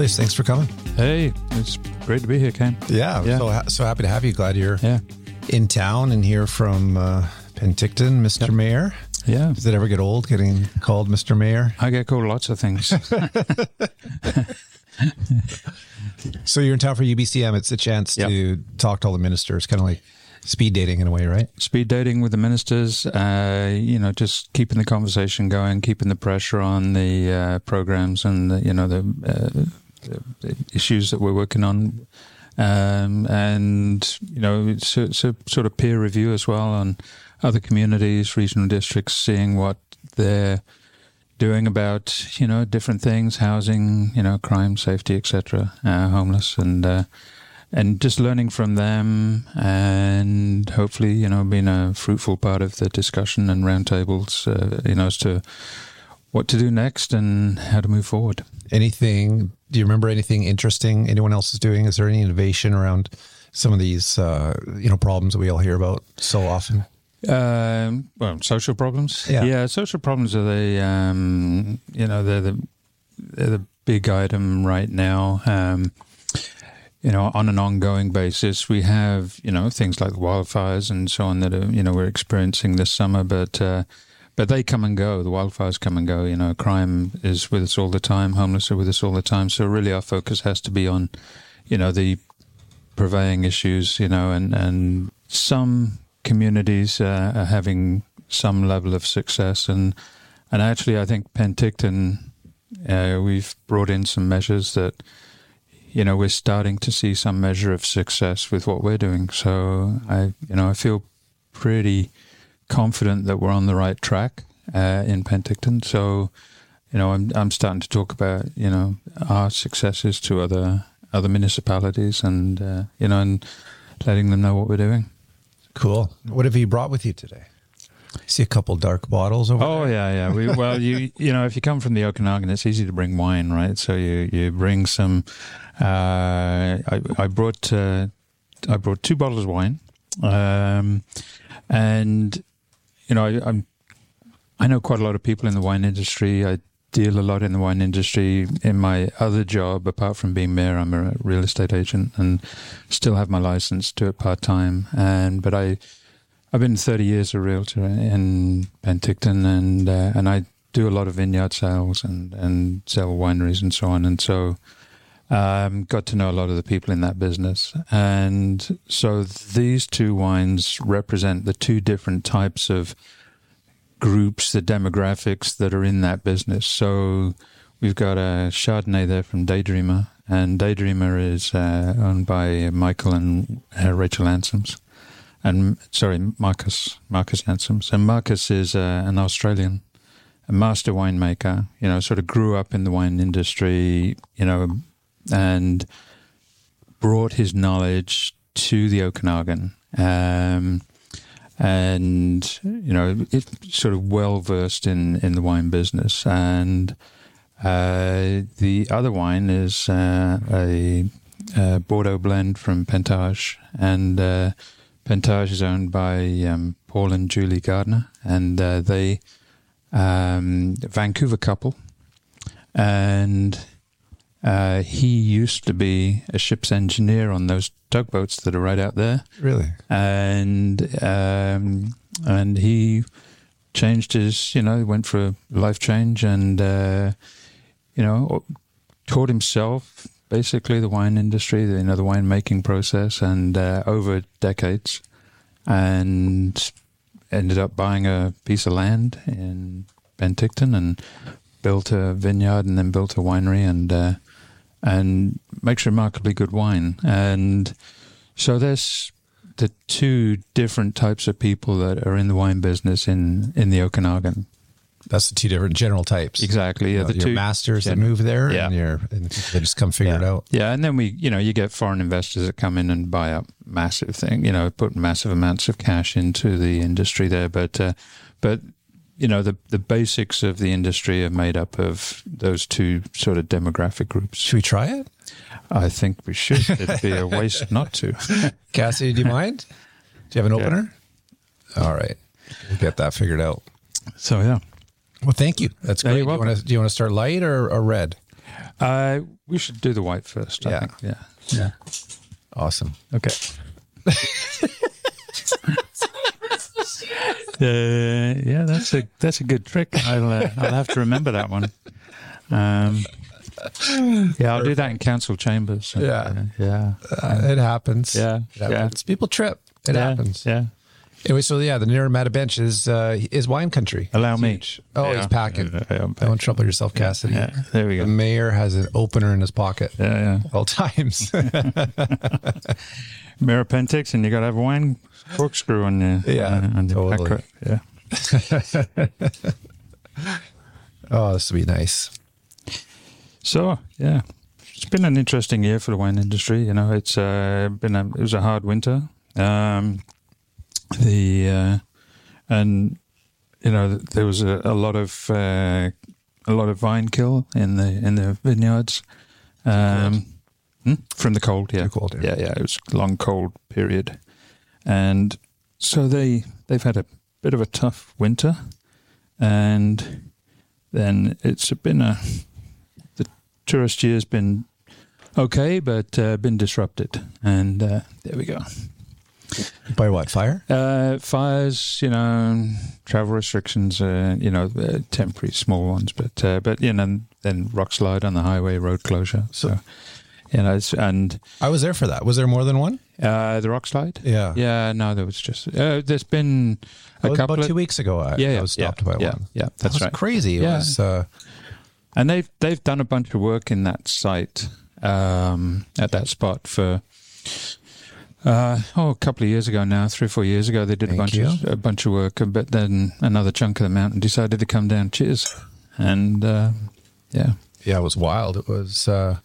Julius, thanks for coming. Hey, it's great to be here, Ken. Yeah, Yeah. so ha- so happy to have you. Glad you're Yeah, in town and here from uh, Penticton, Mr. Yep. Mayor. yeah. Does it ever get old getting called Mr. Mayor? I get called lots of things. So you're in town for UBCM. It's a chance Yep. to talk to all the ministers, kind of like speed dating in a way, right? Speed dating with the ministers, uh, you know, just keeping the conversation going, keeping the pressure on the uh, programs and the, you know the, uh, issues that we're working on, um, and you know, it's a, it's a sort of peer review as well on other communities, regional districts, seeing what they're doing about you know different things, housing, you know, crime, safety, etc., uh, homeless, and uh, and just learning from them, and hopefully you know being a fruitful part of the discussion and roundtables, uh, you know, as to what to do next and how to move forward. Anything? Do you remember anything interesting anyone else is doing? Is there any innovation around some of these, uh, you know, problems that we all hear about so often? Um, well, social problems. Yeah. social problems are the um, you know they're the they're the big item right now. Um, you know, on an ongoing basis, we have you know things like wildfires and so on that are, you know we're experiencing this summer, but uh, but they come and go. The wildfires come and go. You know, crime is with us all the time. Homeless are with us all the time. So really, our focus has to be on you know the purveying issues. You know, and and some communities uh, are having some level of success, and and actually, I think Penticton, uh, we've brought in some measures that you know we're starting to see some measure of success with what we're doing. So I you know I feel pretty confident that we're on the right track uh, in Penticton. So you know I'm I'm starting to talk about you know our successes to other other municipalities and uh, you know and letting them know what we're doing. Cool. What have you brought with you today? I see a couple dark bottles over Oh there. Oh yeah, yeah. We, well, you you know, if you come from the Okanagan, it's easy to bring wine, right? So you you bring some. Uh, I I brought uh, I brought two bottles of wine, um, and you know I, I'm I know quite a lot of people in the wine industry. I deal a lot in the wine industry. In my other job, apart from being mayor, I'm a real estate agent and still have my license to it part time. And but I I've been 30 years a realtor in Penticton, and uh, and I do a lot of vineyard sales and and sell wineries and so on, and so um, got to know a lot of the people in that business, and so these two wines represent the two different types of groups, the demographics that are in that business. So we've got a Chardonnay there from Daydreamer, and Daydreamer is uh, owned by Michael and uh, Rachel Ansems and sorry, Marcus Marcus Ansems. And Marcus is uh, an Australian, a master winemaker. You know, sort of grew up in the wine industry. You know, and brought his knowledge to the Okanagan. Um, and you know, it sort of well versed in in the wine business. And uh, the other wine is uh, a, a Bordeaux blend from Pentage, and uh, Pentage is owned by um, Paul and Julie Gardner, and uh, they um, Vancouver couple, and uh, he used to be a ship's engineer on those tugboats that are right out there, Really? and um, and he changed his, you know, went for a life change, and uh, you know, taught himself basically the wine industry, you know, the wine making process, and uh, over decades, and ended up buying a piece of land in Penticton and built a vineyard and then built a winery and uh, and makes remarkably good wine. And so there's the two different types of people that are in the wine business in in the Okanagan. That's the two different general types. Exactly. Yeah, You know, the your two masters that move there, Yeah. and your and they just come figure it out. Yeah, and then we, you know, you get foreign investors that come in and buy up massive thing, you know, put massive amounts of cash into the industry there. But, uh, but you know, the the basics of the industry are made up of those two sort of demographic groups. Should we try it? I think we should. It'd be a waste not to. Cassie, do you mind? Do you have an Yeah. opener? All right. We'll get that figured out. So yeah. Well, thank you. That's great. you're Do you, want to, do you want to start light or, or red? Uh, we should do the white first. I Yeah. think. Yeah. Yeah. Awesome. Okay. Uh, yeah, that's a that's a good trick. I'll uh, I'll have to remember that one. Um, yeah, I'll do that in council chambers. Yeah. Yeah, Uh, it happens. yeah, It happens. People trip. It yeah, happens. Yeah, Anyway, so yeah, the Naramata bench is uh, is wine country. allow It's me. huge. Oh, Yeah. he's packing. Yeah, yeah, Don't trouble yourself, Cassidy. Yeah, there we go. The mayor has an opener in his pocket Yeah, yeah. all times. mayor Pentix, and you got to have a wine corkscrew on the Yeah, on the back totally. cra- Yeah. oh, this would be nice. So yeah, it's been an interesting year for the wine industry. You know, it's uh, been a, it was a hard winter. Um, the uh, and you know there was a, a lot of uh, a lot of vine kill in the in the vineyards um, hmm? from the cold. Yeah, The cold, yeah. yeah, yeah. It was a long cold period, and so they they've had a bit of a tough winter, and then it's been a the tourist year's been okay, but uh, been disrupted, and uh, there we go. By what? Fire? Uh, fires, you know, travel restrictions, uh, you know, uh, temporary small ones, but uh, but you know, then rock slide on the highway, road closure. So, you know, it's, and I was there for that. Was there more than one? uh, the rock slide. Yeah. Yeah, no, there was just uh, there's been a couple about of two weeks ago. I, yeah, I was stopped yeah, by yeah, one. Yeah, That that's right. crazy. It Yeah. was. Uh, and they've they've done a bunch of work in that site um, at that spot for uh, oh a couple of years ago now, three or four years ago. They did a bunch you. of a bunch of work, but then another chunk of the mountain decided to come down. Cheers, and uh, yeah, yeah, it was wild. It was. Uh,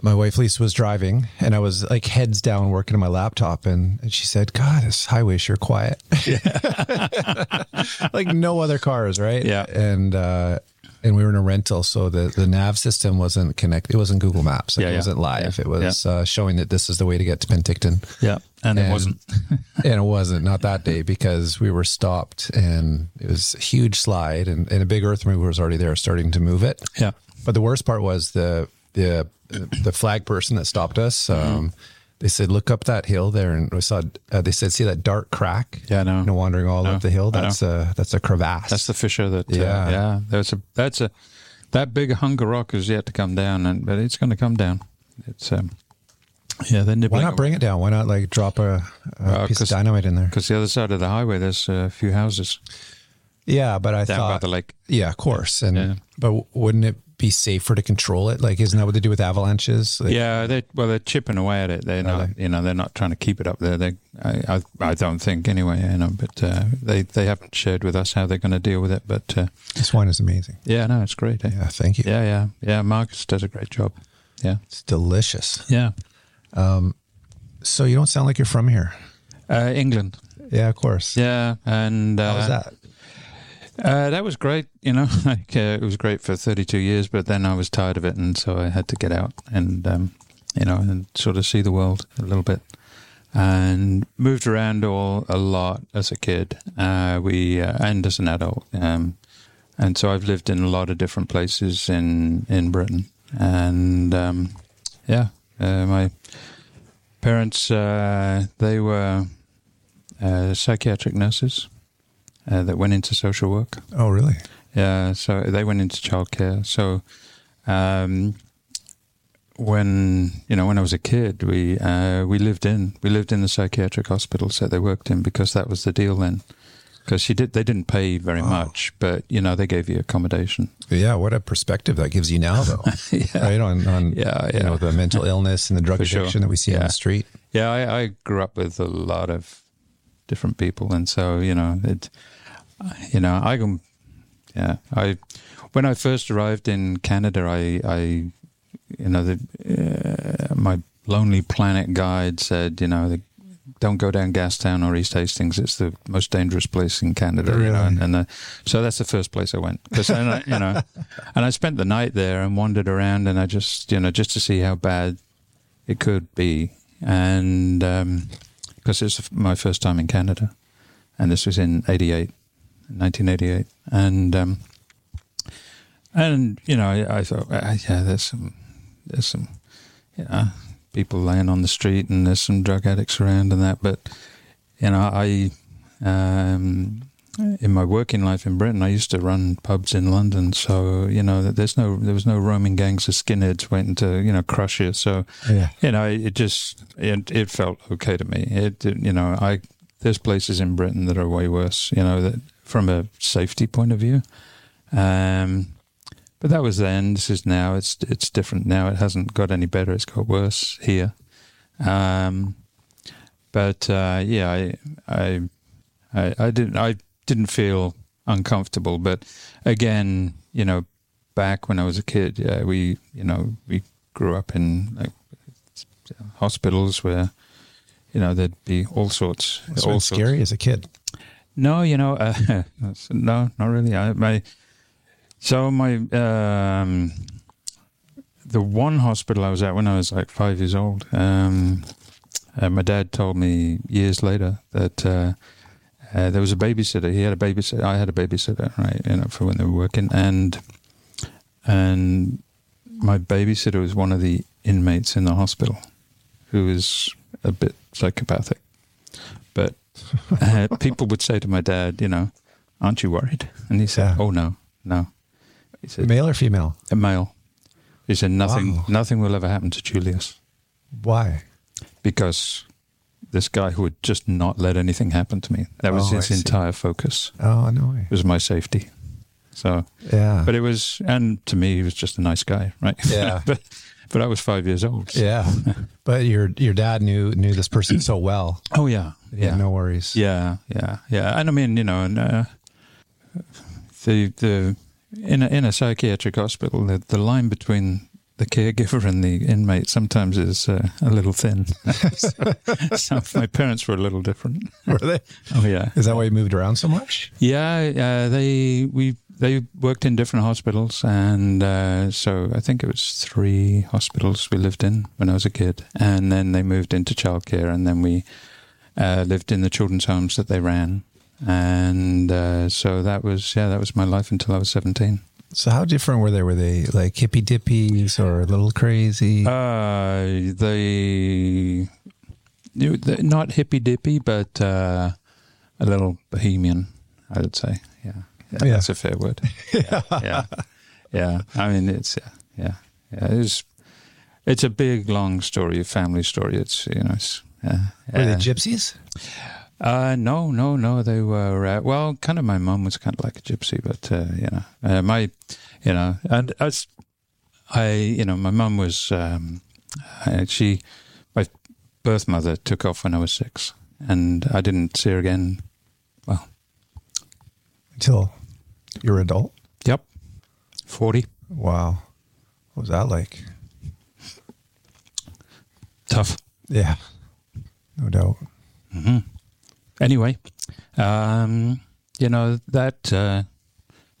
my wife Lisa was driving, and I was like heads down working on my laptop, and, and she said, "God, this highway sure quiet." yeah. like no other cars, right? Yeah. and uh, and we were in a rental, so the the nav system wasn't connected. It wasn't Google Maps. Like, Yeah, it yeah. wasn't live. Yeah. It was uh, showing that this is the way to get to Penticton. yeah, and, it wasn't. and it wasn't not that day because we were stopped and it was a huge slide and, and a big earth mover was already there starting to move it Yeah, but the worst part was the the the flag person that stopped us Mm-hmm. They said look up that hill there and we saw uh, they said see that dark crack Yeah, I know. you know wandering all up the hill that's a that's a crevasse that's the fissure that. Uh, Yeah. yeah, that's a that's a that big hunk of rock is yet to come down, and but it's going to come down. It's um, yeah, they're why not bring it down why not like drop a, a Uh, piece of dynamite in there because the other side of the highway there's a few houses yeah but i down by thought the lake. yeah of course and Yeah. but wouldn't it be safer to control it like isn't that what they do with avalanches Like, Yeah, they well they're chipping away at it. They're not, you know, they're not trying to keep it up there. They, I, I, I don't think anyway, you know. But uh, they, they haven't shared with us how they're going to deal with it. But uh, this wine is amazing yeah, no, it's great. eh? Yeah, thank you. Yeah, yeah, yeah. Marcus does a great job. Yeah, It's delicious. yeah. Um, So you don't sound like you're from here. Uh, England. Yeah, of course. Yeah, and uh, How was that? Uh, that was great. You know, like uh, it was great for 32 years, but then I was tired of it, and so I had to get out and um, you know and sort of see the world a little bit. And moved around all a lot as a kid. Uh, we uh, and as an adult, um, and so I've lived in a lot of different places in in Britain. And um, yeah, uh, my parents uh, they were psychiatric nurses uh, that went into social work. Oh, really? Yeah, so they went into childcare. So um, when you know when I was a kid, we uh, we lived in we lived in the psychiatric hospitals that they worked in because that was the deal then. Because she did, they didn't pay very Wow. much, but you know they gave you accommodation. Yeah, what a perspective that gives you now, though. yeah, Right on, on Yeah, you yeah. know the mental illness and the drug For sure. addiction that we see on the street. yeah. I, I grew up with a lot of different people, and so you know it. You know, I can. Yeah, I when I first arrived in Canada, I, I you know, the, uh, my Lonely Planet guide said, you know, the, don't go down Gastown or East Hastings. It's the most dangerous place in Canada. You know, Really? and, and the, so that's the first place I went. 'Cause then I, you know, and I spent the night there and wandered around, and I just, you know, just to see how bad it could be, and because it's my first time in Canada, and this was in '88, 1988, and um, and you know, I, I thought, uh, yeah, there's some, there's some, you know, people laying on the street, and there's some drug addicts around and that. But you know, I, um, in my working life in Britain, I used to run pubs in London, so you know, there's no, there was no roaming gangs of skinheads waiting to, you know, crush you. So, Yeah. you know, it just, it, it felt okay to me. It, it- you know, I, there's places in Britain that are way worse, you know, that from a safety point of view. Um, but that was then. This is now. It's it's different now. It hasn't got any better. It's got worse here. Um, but uh, yeah, I, I I I didn't I didn't feel uncomfortable. But again, you know, back when I was a kid, yeah, we you know we grew up in like hospitals where you know there'd be all sorts all sorts scary as a kid. No, you know, uh, no, not really. I, my so my um, the one hospital I was at when I was like five years old. Um, uh, my dad told me years later that uh, uh, there was a babysitter. He had a babysitter. I had a babysitter, right? You know, for when they were working, and and my babysitter was one of the inmates in the hospital who was a bit psychopathic, but uh, people would say to my dad, you know, aren't you worried? And he said, Yeah. oh no, no. He said, Male or female? a male. He said nothing, Wow. nothing will ever happen to Julius Why? because this guy who would just not let anything happen to me. That was Oh, I his see. entire focus. Oh no way. It was my safety. So, Yeah. but it was, and to me, he was just a nice guy, right? Yeah. but but I was five years old. so- yeah. But your your dad knew knew this person so well. Oh yeah. Had no worries. Yeah, yeah, yeah. And I mean, you know, and, uh, the the in a, in a psychiatric hospital, the, the line between the caregiver and the inmate sometimes is uh, a little thin. so, my parents were a little different. Were they? Oh yeah, Is that why you moved around so much? yeah. Uh, they we they worked in different hospitals, and uh, so I think it was three hospitals we lived in when I was a kid, and then they moved into childcare, and then we uh, lived in the children's homes that they ran, and uh, so that was yeah, that was my life until I was seventeen. So how different were they? Were they like hippy dippies or a little crazy? Uh, they, not hippy dippy, but uh, a little bohemian, I would say. Yeah, that's a fair word. Yeah, yeah, yeah. I mean, it's yeah, yeah, yeah. It's it's a big, long story, a family story. It's you know, it's. Uh, were they gypsies? uh, no, no, no. They were uh, well, kind of. My mum was kind of like a gypsy, but uh, you know, uh, my, you know, and as I, you know, my mum was. Um, she, my birth mother took off when I was six, and I didn't see her again. Well, Until you were adult? yep, forty. Wow. What was that like? Tough. Yeah. No doubt. hmm Anyway, um, you know that uh,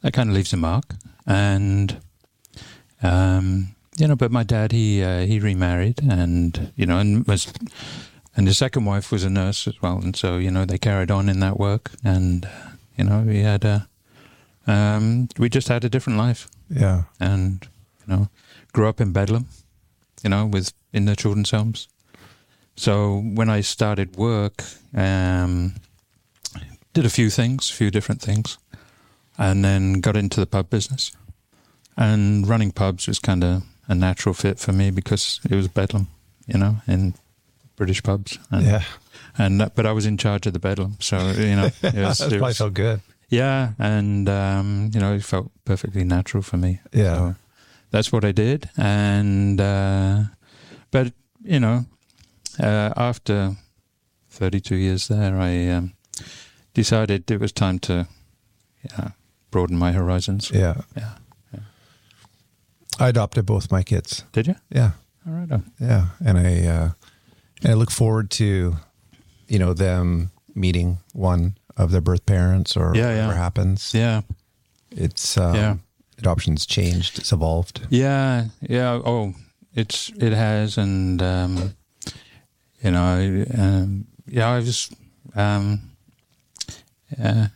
that kind of leaves a mark, and um, you know. But my dad, he uh, he remarried, and you know, and was, and his second wife was a nurse as well, and so you know they carried on in that work, and uh, you know he had a, um, we just had a different life, Yeah. and you know, grew up in Bedlam, you know, with in the children's homes. So when I started work, um, did a few things, a few different things, and then got into the pub business. And running pubs was kind of a natural fit for me because it was Bedlam, you know, in British pubs. And, Yeah. And but I was in charge of the Bedlam, so you know, it was, it probably felt good. Yeah, and um, you know, it felt perfectly natural for me. Yeah. So that's what I did, and uh, but you know, uh, after thirty-two years there, I um, decided it was time to yeah, broaden my horizons. Yeah. Yeah. I adopted both my kids. Did you? Yeah. All right. on. Yeah. And I uh and I look forward to, you know, them meeting one of their birth parents or Yeah, whatever yeah. happens. Yeah. It's um, Yeah. adoption's changed, it's evolved. Yeah, yeah. Oh, it's it has, and um, you know, um, yeah. I was, um, yeah,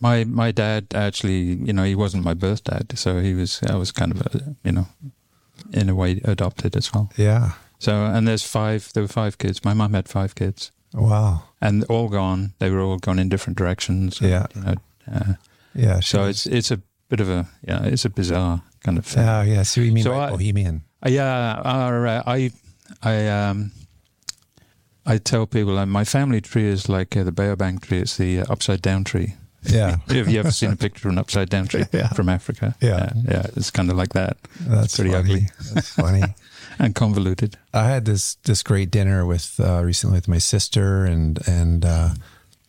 my my dad actually, you know, he wasn't my birth dad, so he was I was kind of a, you know, in a way adopted as well. Yeah. So and there's five. There were five kids. My mom had five kids, Wow. and all gone. They were all gone in different directions. and, Yeah. You know, uh, Yeah. so she it's it's a bit of a yeah, it's a bizarre kind of thing. Oh yeah. So you mean So I- bohemian. Uh, yeah, our, uh, I, I, um, I tell people uh, my family tree is like uh, the Baobab tree. It's the uh, upside down tree. Yeah. Have you ever seen a picture of an upside down tree Yeah. from Africa? Yeah. yeah, it's kind of like that That's pretty funny. ugly. That's funny. and convoluted. I had this this great dinner with uh, recently with my sister and and uh,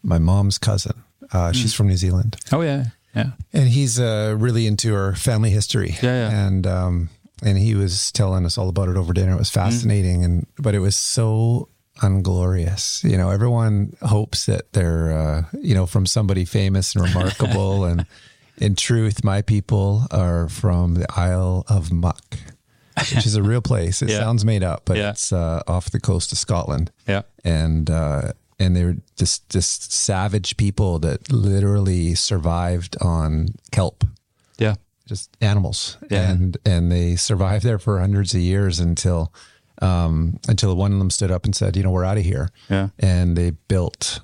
my mom's cousin. Uh, She's from New Zealand, Oh yeah, yeah, and he's uh, really into our family history. Yeah, yeah. And um, and he was telling us all about it over dinner. It was fascinating, and but it was so unglorious. You know, everyone hopes that they're uh, you know from somebody famous and remarkable, and in truth, my people are from the Isle of Muck. Which is a real place. It Yeah. sounds made up, but Yeah. it's uh, off the coast of Scotland yeah, and uh, and they were just just savage people that literally survived on kelp, yeah, just animals, Yeah. and and they survived there for hundreds of years until um, until one of them stood up and said, you know, we're out of here, yeah. and they built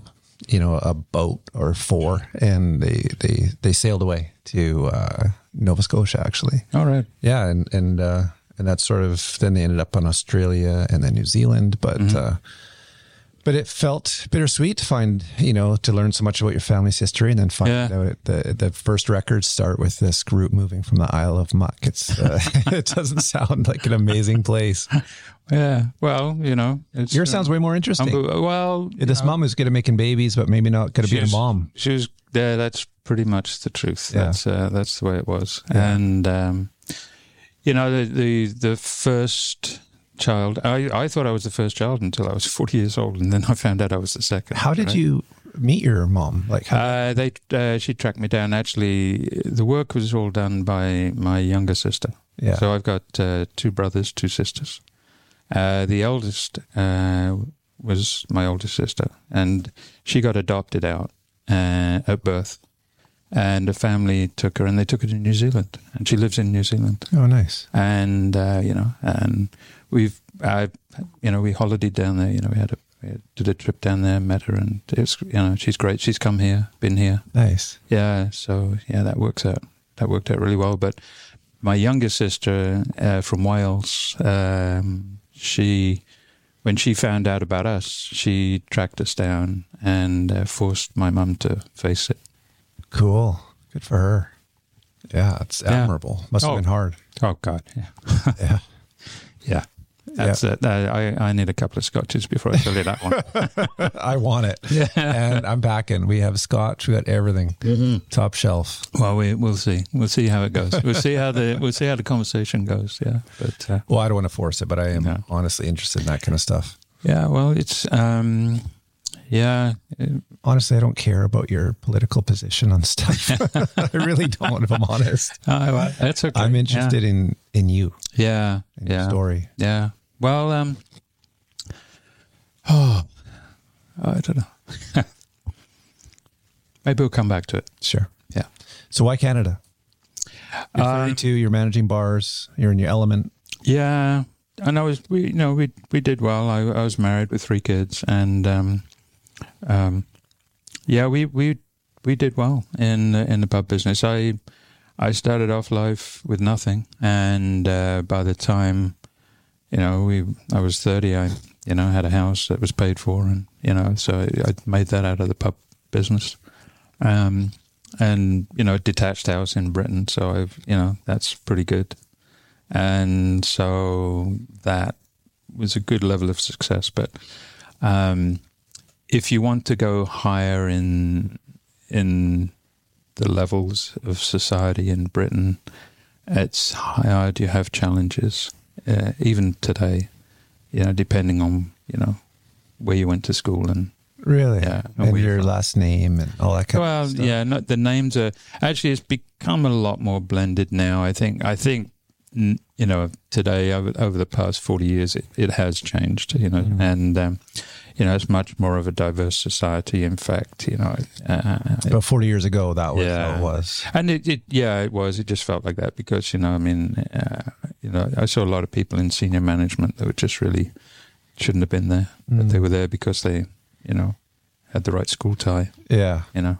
you know a boat or four, and they they they sailed away to uh, Nova Scotia actually. All right. Yeah, and and uh, and that's sort of then they ended up on Australia and then New Zealand, but Mm-hmm. uh, but it felt bittersweet to find you know to learn so much about your family's history and then find Yeah. out it, the the first records start with this group moving from the Isle of Muck. It's uh, it doesn't sound like an amazing place. Yeah. Well, you know, it's, Yours sounds way more um, interesting. well. this know, mom is good at making babies, but maybe not good at being a mom. She was yeah, that's pretty much the truth. Yeah. That's uh, that's the way it was. Yeah. And um, you know, the, the the first child, I I thought I was the first child until I was forty years old, and then I found out I was the second. How did right? you meet your mom? Like, how, Uh, they uh, she tracked me down. Actually, the work was all done by my younger sister. yeah, So I've got uh, two brothers, two sisters. Uh, the eldest uh, was my oldest sister, and she got adopted out uh, at birth. And a family took her, and they took her to New Zealand, and she lives in New Zealand. oh, nice. And uh, you know, and we've, I, you know, we holidayed down there. You know, we had a we did a trip down there, met her, and it's you know, she's great. She's come here, been here, Nice. yeah, so yeah, that works out. That worked out really well. But my younger sister uh, from Wales, um, she, when she found out about us, she tracked us down and uh, forced my mum to face it. Cool. Good for her. Yeah, it's Yeah. admirable. Must have Oh. been hard. Oh God, yeah, Yeah. yeah. That's it. Uh, I I need a couple of scotches before I tell you that one. I want it. yeah. And I'm packing. We have scotch. We got everything. Top shelf. Well, we we'll see. We'll see how it goes. We'll see how the we'll see how the conversation goes. Yeah, but. Uh, Well, I don't want to force it, but I am No. honestly interested in that kind of stuff. Yeah, well, it's um, yeah, uh, Honestly, I don't care about your political position on stuff. I really don't, if I'm honest. well, that's okay. I'm interested in in you Yeah, and yeah, your story. yeah. Well, um, oh, I don't know. Maybe we'll come back to it. Sure. Yeah. So why Canada? You're Um, 32. You're managing bars. You're in your element. Yeah, and I was we you know we we did well. I, I was married with three kids, and um, um, yeah, we we we did well in the- in the pub business. I I started off life with nothing, and uh, by the time you know we I was thirty, I you know had a house that was paid for, and you know so I, I made that out of the pub business. Um, and you know, detached house in Britain, so I've you know that's pretty good and so that was a good level of success. But um, if you want to go higher in in the levels of society in Britain, it's hard. You have challenges, uh, even today. You know, depending on you know where you went to school and Really? Yeah. And you're your last name and all that kind well, of stuff. yeah, no, the names are actually it's become a lot more blended now. I think I think you know today over over the past forty years it, it has changed. You know, Mhm. and um, you know, it's much more of a diverse society. In fact, you know, uh, About 40 years ago, that was Yeah. how it was. and it, it, yeah, it was. It just felt like that because you know, I mean, uh, you know, I saw a lot of people in senior management that were just really shouldn't have been there, but Mm. they were there because they, you know, had the right school tie. Yeah. You know,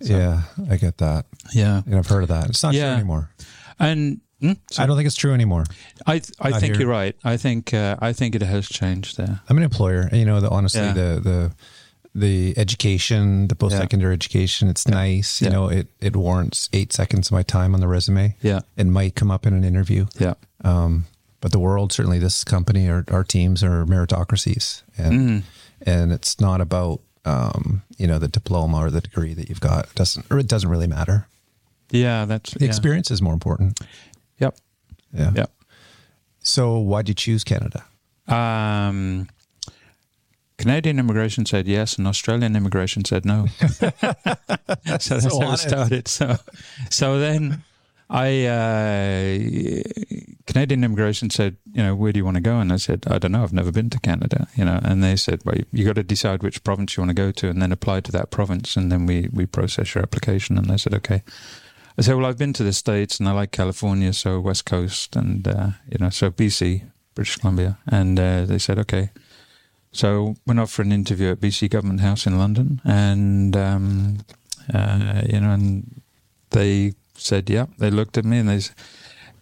So- Yeah. I get that. yeah, And I've heard of that. It's not Yeah. true anymore. and. Hmm? I don't think it's true anymore. I th- I Not think here. you're right. I think uh, I think it has changed there. I'm an employer. and, You know, the, honestly, Yeah. the, the, the education, the post secondary education, it's nice. You Yeah. know, it, it warrants eight seconds of my time on the resume. Yeah, It might come up in an interview. yeah, Um, but the world, certainly this company, our, our teams are meritocracies, and Mm. and it's not about um, you know the diploma or the degree that you've got. It doesn't or it doesn't really matter. yeah. That's The yeah. experience is more important. Yep, Yeah. So why did you choose Canada? Um, Canadian immigration said yes, and Australian immigration said no. so that's So how it started. So, so then I uh, Canadian immigration said, you know, where do you want to go? And I said, I don't know. I've never been to Canada. You know, and they said, well, you got to decide which province you want to go to, and then apply to that province, and then we we process your application. And I said, okay. I said, well, I've been to the states, and I like California, so West Coast, and uh, you know, so BC, British Columbia, and uh, they said, okay. So we went off for an interview at BC Government House in London, and um, uh, you know, and they said, yeah. They looked at me and they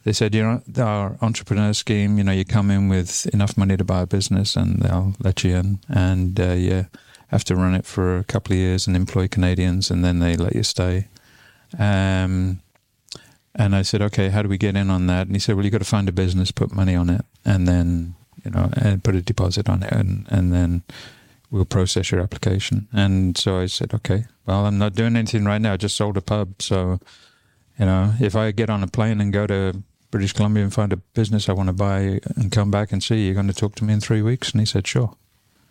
they said, you know, our entrepreneur scheme, you know, you come in with enough money to buy a business, and they'll let you in, and uh, you have to run it for a couple of years and employ Canadians, and then they let you stay. Um, and I said, okay, how do we get in on that? And he said, well, you got to find a business, put money on it, and then you know, and put a deposit on it, and and then we'll process your application. And so I said, okay, well, I'm not doing anything right now. I just sold a pub, so you know, if I get on a plane and go to British Columbia and find a business I want to buy and come back and see, you're going to talk to me in three weeks. And he said, sure.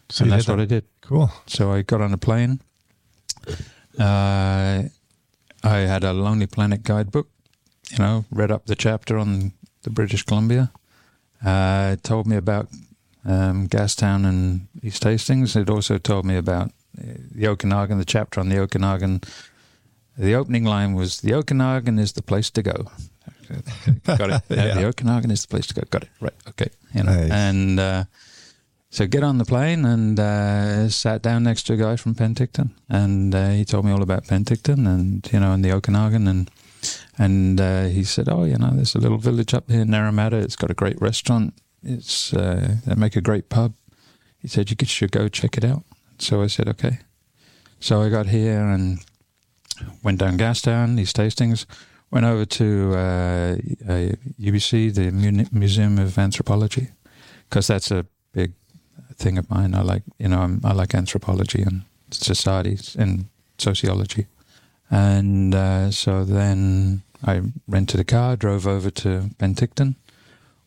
So and that's what I did. Cool. So I got on a plane. Uh, I had a Lonely Planet guidebook, you know, read up the chapter on the British Columbia. Uh, it told me about um, Gastown and East Hastings. It also told me about uh, the Okanagan, the chapter on the Okanagan. The opening line was, The Okanagan is the place to go. Got it. Yeah. The Okanagan is the place to go. Got it. Right. Okay. You know, Nice. and uh, so get on the plane and uh, sat down next to a guy from Penticton, and uh, he told me all about Penticton and you know and the Okanagan, and and uh, he said, oh, you know, there's a little village up here, Naramata. It's got a great restaurant. It's uh, they make a great pub. He said you should go check it out. So I said okay. So I got here and went down Gastown, East Hastings. went over to uh, uh, UBC, the Mu- Museum of Anthropology, because that's a big thing of mine. I like, you know, I'm, I like anthropology and societies and sociology. And uh, so then I rented a car, drove over to Penticton,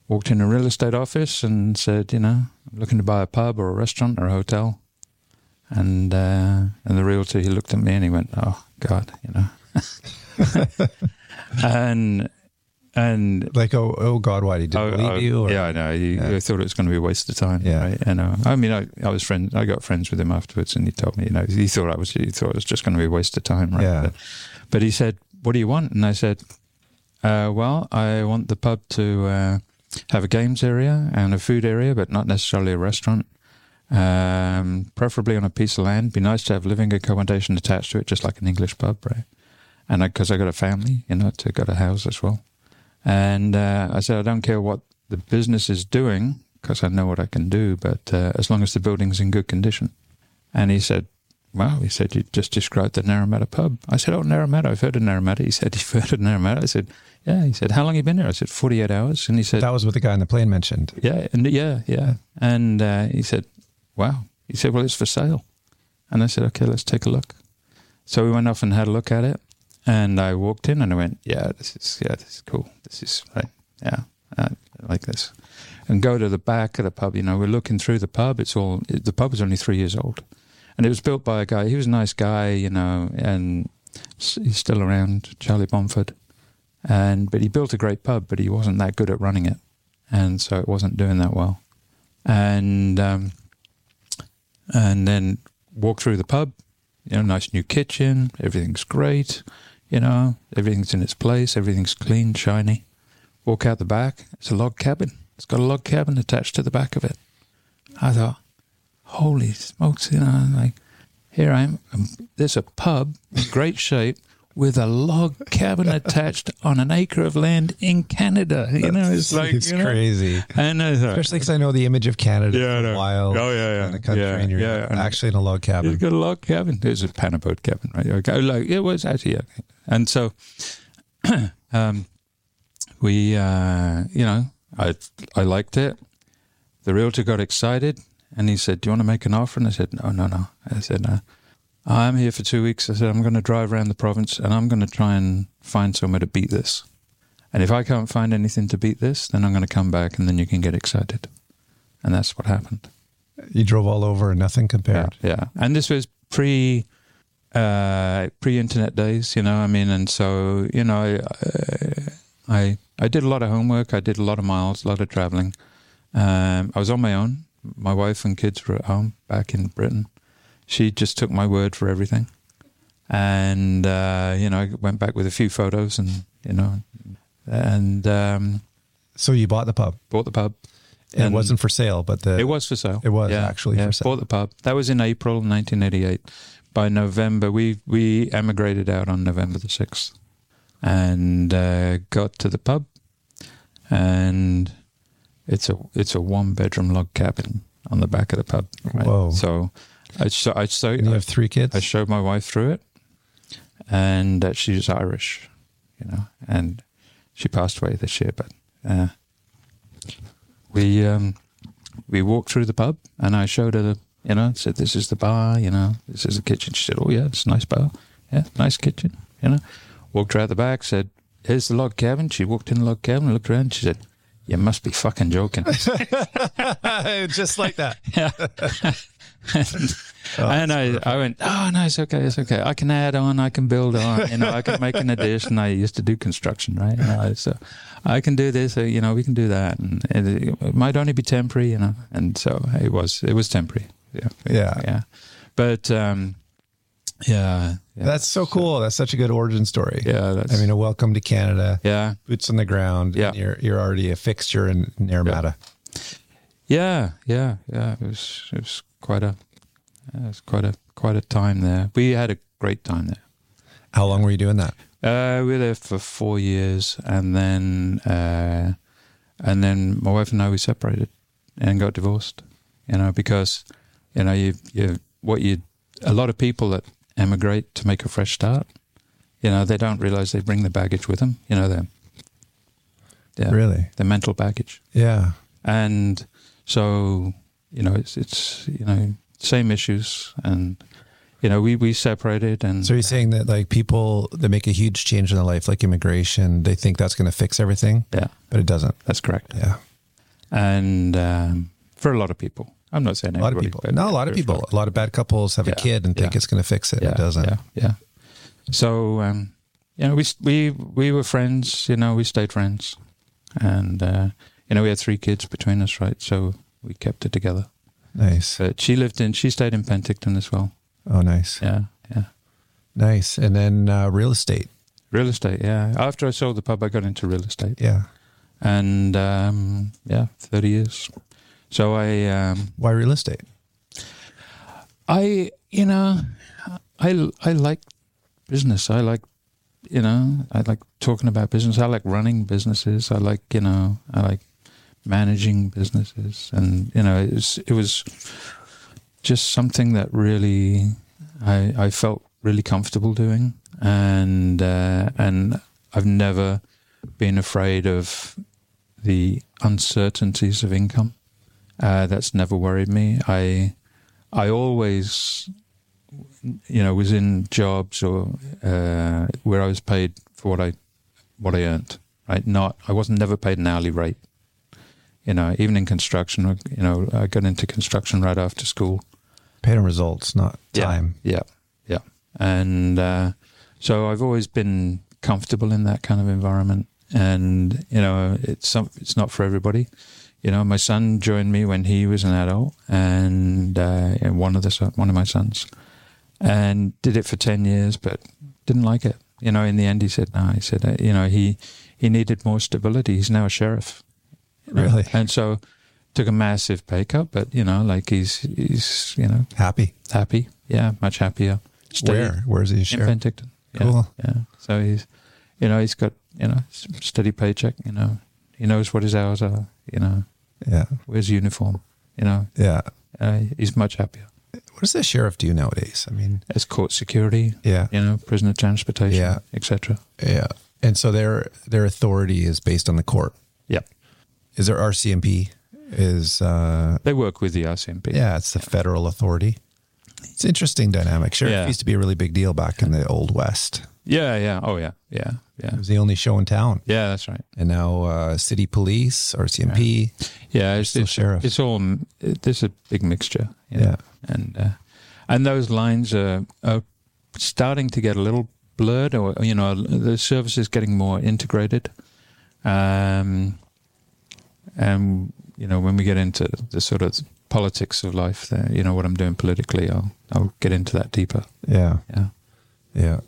walked in a real estate office and said, you know, I'm looking to buy a pub or a restaurant or a hotel. And uh, and the realtor, he looked at me and he went, oh, God, you know. and and Like, oh, oh God, why did he Oh, believe oh, you? Or, yeah, I know. You, Yeah. I thought it was going to be a waste of time. Yeah. right? You know, I mean, I, I was friends. I got friends with him afterwards, and he told me, you know, he thought I was. He thought it was just going to be a waste of time, right? Yeah. But, but he said, "What do you want?" And I said, uh, "Well, I want the pub to uh, have a games area and a food area, but not necessarily a restaurant. Um, preferably on a piece of land. Be nice to have living accommodation attached to it, just like an English pub, right? And because I, got a family, you know, to got a house as well." And uh, I said, I don't care what the business is doing because I know what I can do, but uh, as long as the building's in good condition. And he said, Wow, he said, you just described the Naramata pub. I said, Oh, Naramata, I've heard of Naramata. He said, You've heard of Naramata? I said, Yeah. He said, How long you been there? I said, 48 hours. And he said, That was what the guy on the plane mentioned. Yeah, and yeah, yeah. And uh, he said, Wow. He said, Well, it's for sale. And I said, Okay, let's take a look. So we went off and had a look at it. And I walked in and I went, Yeah, this is yeah, this is cool. This is right. Yeah, I like this. And go to the back of the pub. You know, we're looking through the pub. It's all the pub was only three years old, and it was built by a guy. He was a nice guy, you know, and he's still around, Charlie Bomford. And but he built a great pub, but he wasn't that good at running it, and so it wasn't doing that well. And um, and then walk through the pub. You know, nice new kitchen. Everything's great. You know, everything's in its place. Everything's clean, shiny. Walk out the back. It's a log cabin. It's got a log cabin attached to the back of it. I thought, holy smokes! You know, like here I am. There's a pub in great shape with a log cabin attached on an acre of land in Canada. You know, it's like it's you know, crazy. I thought, Especially because I know the image of Canada, Yeah, wild, Oh, yeah, yeah. in the country, Yeah, and you're yeah, actually in a log cabin. You've got a log cabin. There's a Pan-Abode cabin, right? Okay, like it was actually, yeah. And so, um, we, uh, you know, I I liked it. The realtor got excited, and he said, "Do you want to make an offer?" And I said, "No, no, no." I said, no. "I'm here for two weeks." I said, "I'm going to drive around the province, and I'm going to try and find somewhere to beat this. And if I can't find anything to beat this, then I'm going to come back, and then you can get excited." And that's what happened. You drove all over and nothing compared. Yeah, yeah. And this was pre uh, pre internet days, you know. I mean, and so you know, I, I I did a lot of homework. I did a lot of miles, a lot of traveling. Um, I was on my own. My wife and kids were at home back in Britain. She just took my word for everything, and uh, you know, I went back with a few photos, and you know, and um, So you bought the pub. bought the pub. And it wasn't for sale, but the It was for sale. It was yeah, actually yeah, for sale. Bought the pub. That was in April 1988. By November, we we emigrated out on November the sixth, and uh, got to the pub, and it's a it's a one bedroom log cabin on the back of the pub. Right? Whoa. So I so I so you I, have three kids. I showed my wife through it, and uh, she's Irish, you know, and she passed away this year. But uh, we um, we walked through the pub, and I showed her, the, you know, said this is the bar, you know, this is the kitchen. She said, "Oh yeah, it's a nice bar, yeah, nice kitchen," you know. Walked her out the back, said, "Here's the log cabin." She walked in the log cabin, looked around, she said. You must be fucking joking. Just like that. and I, I went, oh no, it's okay, it's okay. I can add on, I can build on, you know, I can make an addition. I used to do construction, right? You know, so I can do this, uh, you know, we can do that, and it, it might only be temporary, you know. And so it was, it was temporary, yeah, Yeah. yeah. But um, yeah, yeah. That's so cool. That's such a good origin story. yeah, that's, I mean, a welcome to Canada. yeah, Boots on the ground. Yeah. and You're you're already a fixture in Naramata. yeah, yeah, yeah. It was, it was quite a, it was quite a, quite a time there. We had a great time there. How long were you doing that? Uh, we were there for four years, and then uh, and then my wife and I we separated and got divorced. You know, because you know you you what you a lot of people that emigrate to make a fresh start. You know, they don't realize they bring the baggage with them. You know, their yeah, Really? the mental baggage, Yeah. and so you know it's it's you know same issues, and you know we we separated, and So you're saying that like people that make a huge change in their life, like immigration, they think that's going to fix everything, yeah, but it doesn't. that's correct. Yeah. and um, for a lot of people, I'm not saying A lot of people. but No, a lot of people. A lot of bad couples have a kid and think it's going to fix it. Yeah, and it doesn't. Yeah, yeah. So um, you know, we we we were friends. You know, we stayed friends, and uh, you know, we had three kids between us, right? So we kept it together. Nice. But she lived in, she stayed in Penticton as well. Oh, nice. Yeah, yeah. Nice. And then uh, real estate. Real estate. Yeah. After I sold the pub, I got into real estate, Yeah. and um, yeah, thirty years. So I um, Why real estate? I, you know, I, I like business. I like, you know, I like talking about business. I like running businesses. I like, you know, I like managing businesses. And, you know, it was, it was just something that really I, I felt really comfortable doing. And, uh, and I've never been afraid of the uncertainties of income. Uh, that's never worried me. I, I always, you know, was in jobs or uh, where I was paid for what I what I earned. Right, not I wasn't never paid an hourly rate. You know, even in construction, you know, I got into construction right after school. Paid on results, not time. Yeah, yeah, and uh, so I've always been comfortable in that kind of environment. And you know, it's some, it's not for everybody. you know, my son joined me when he was an adult, and, uh, and one of the one of my sons, and did it for ten years, but didn't like it. You know, in the end, he said, "No." He said, uh, "You know, he he needed more stability. He's now a sheriff? Really? and so took a massive pay cut, but you know, like he's he's you know Happy. happy, yeah, much happier. Stayed Where? Where's he in? Penticton. Yeah, Cool. Yeah. So he's, you know, he's got you know steady paycheck. You know, he knows what his hours are. You know, Yeah. wears uniform. You know, Yeah. uh, he's much happier. What does the sheriff do nowadays? I mean, As court security, yeah. you know, prisoner transportation, Yeah. etc. Yeah. And so their their authority is based on the court. Yep. Is there RCMP? Is uh They work with the RCMP. yeah, it's the federal authority. It's interesting dynamic. Sheriff Yeah. used to be a really big deal back in the old west. Yeah. Yeah. Oh yeah. Yeah. Yeah. It was the only show in town. Yeah. That's right. And now uh, city police, RCMP. Yeah. It's, Still it's, sheriff. it's all. It, there's a big mixture. you know, Yeah. and uh, and those lines are, are starting to get a little blurred, or you know, the service is getting more integrated. Um, and you know, when we get into the sort of politics of life, there, you know, what I'm doing politically, I'll I'll get into that deeper. Yeah. Yeah. Yeah.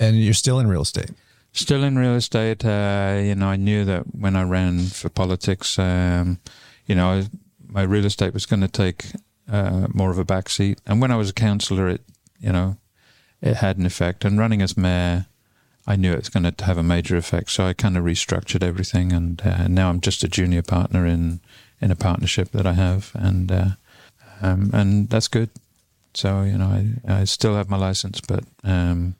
And you're still in real estate. Still in real estate, uh, you know, I knew that when I ran for politics, um, you know, my real estate was going to take uh, more of a backseat. And when I was a councillor, it, you know, it had an effect. And running as mayor, I knew it was going to have a major effect. So I kind of restructured everything. And uh, now I'm just a junior partner in in a partnership that I have, and uh, um, and that's good. So you know, I, I still have my license, but um,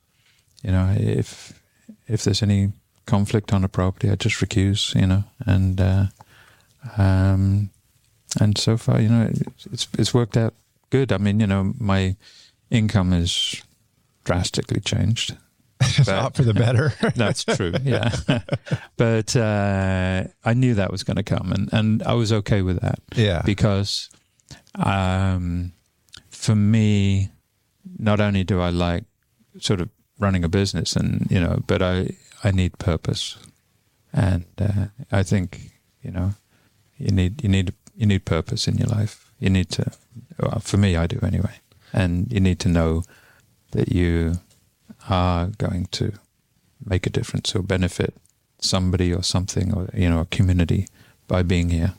you know, if if there's any conflict on a property, I just recuse, you know, and uh, um, and so far, you know, it's it's worked out good. I mean, you know, my income has drastically changed. Not for the better. That's true, yeah. but uh, I knew that was going to come, and and I was okay with that yeah. because um, for me, not only do I like sort of running a business, and you know, but I I need purpose, and uh, I think you know, you need you need you need purpose in your life. You need to, well, for me, I do anyway, and you need to know that you are going to make a difference or benefit somebody or something or you know a community by being here.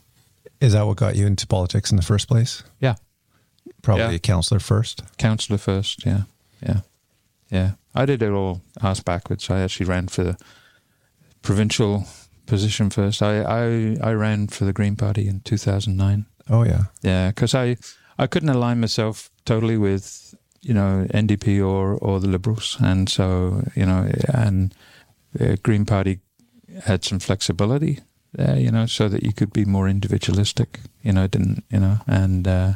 Is that what got you into politics in the first place? Yeah. Probably Yeah. a counselor first. Councillor first, yeah, yeah, yeah. I did it all ass backwards. I actually ran for the provincial position first. I I, I ran for the Green Party in two thousand nine. Oh yeah. Yeah, because I I couldn't align myself totally with you know NDP or or the Liberals, and so you know and the Green Party had some flexibility there, you know, so that you could be more individualistic. You know, didn't you know and. Uh,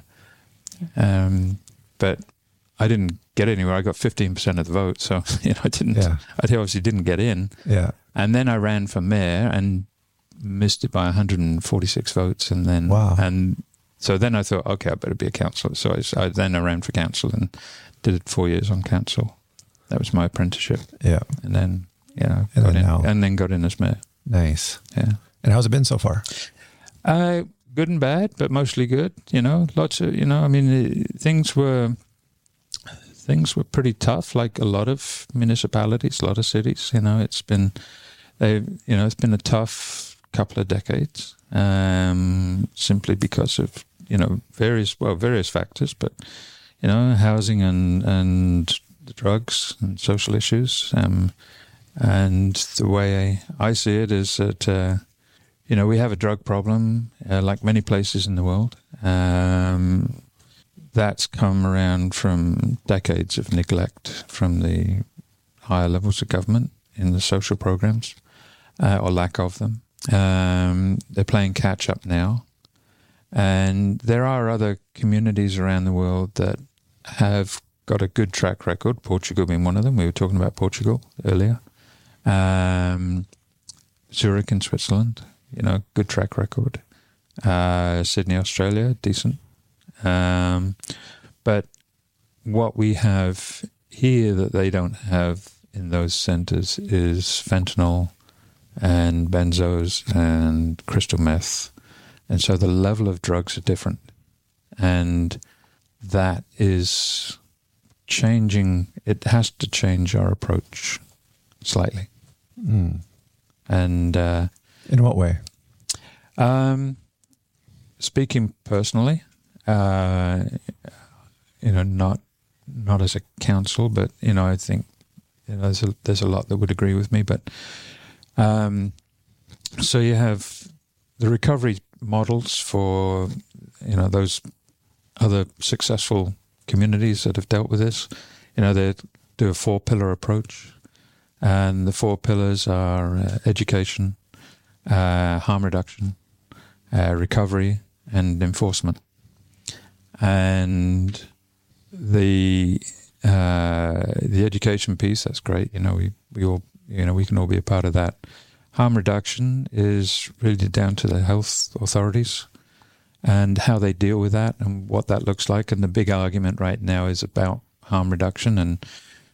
um, but I didn't get anywhere. I got 15% of the vote. So, you know, I didn't, Yeah. I obviously didn't get in. Yeah. And then I ran for mayor and missed it by 146 votes. And then, Wow. and so then I thought, okay, I better be a councillor. So I, I- then I ran for council and did it four years on council. That was my apprenticeship. Yeah. And then, you know, And then in, now- and then got in as mayor. Nice. Yeah. And how's it been so far? Uh, good and bad, but mostly good. You know, lots of you know. I mean, uh, things were things were pretty tough, like a lot of municipalities, a lot of cities. You know, it's been they you know it's been a tough couple of decades, um, simply because of you know various well various factors, but you know housing and and the drugs and social issues. Um, and the way I see it is that. Uh, you know, we have a drug problem, uh, like many places in the world. Um, that's come around from decades of neglect from the higher levels of government in the social programs, uh, or lack of them. Um, they're playing catch up now. And there are other communities around the world that have got a good track record, Portugal being one of them. We were talking about Portugal earlier. Um, Zurich in Switzerland, you know, good track record. Uh, Sydney, Australia, decent. Um, but what we have here that they don't have in those centres is fentanyl and benzos and crystal meth and so the level of drugs are different, and that is changing. It has to change our approach slightly. Mm. And uh, in what way? Um, speaking personally, uh, you know, not not as a counsel, but you know, I think you know, there's a there's a lot that would agree with me. But um, so you have the recovery models for you know those other successful communities that have dealt with this. You know, they do a four pillar approach, and the four pillars are uh, education, uh, harm reduction, uh, recovery, and enforcement. And the uh, the education piece that's great. You know, we we all you know we can all be a part of that. Harm reduction is really down to the health authorities and how they deal with that and what that looks like. And the big argument right now is about harm reduction and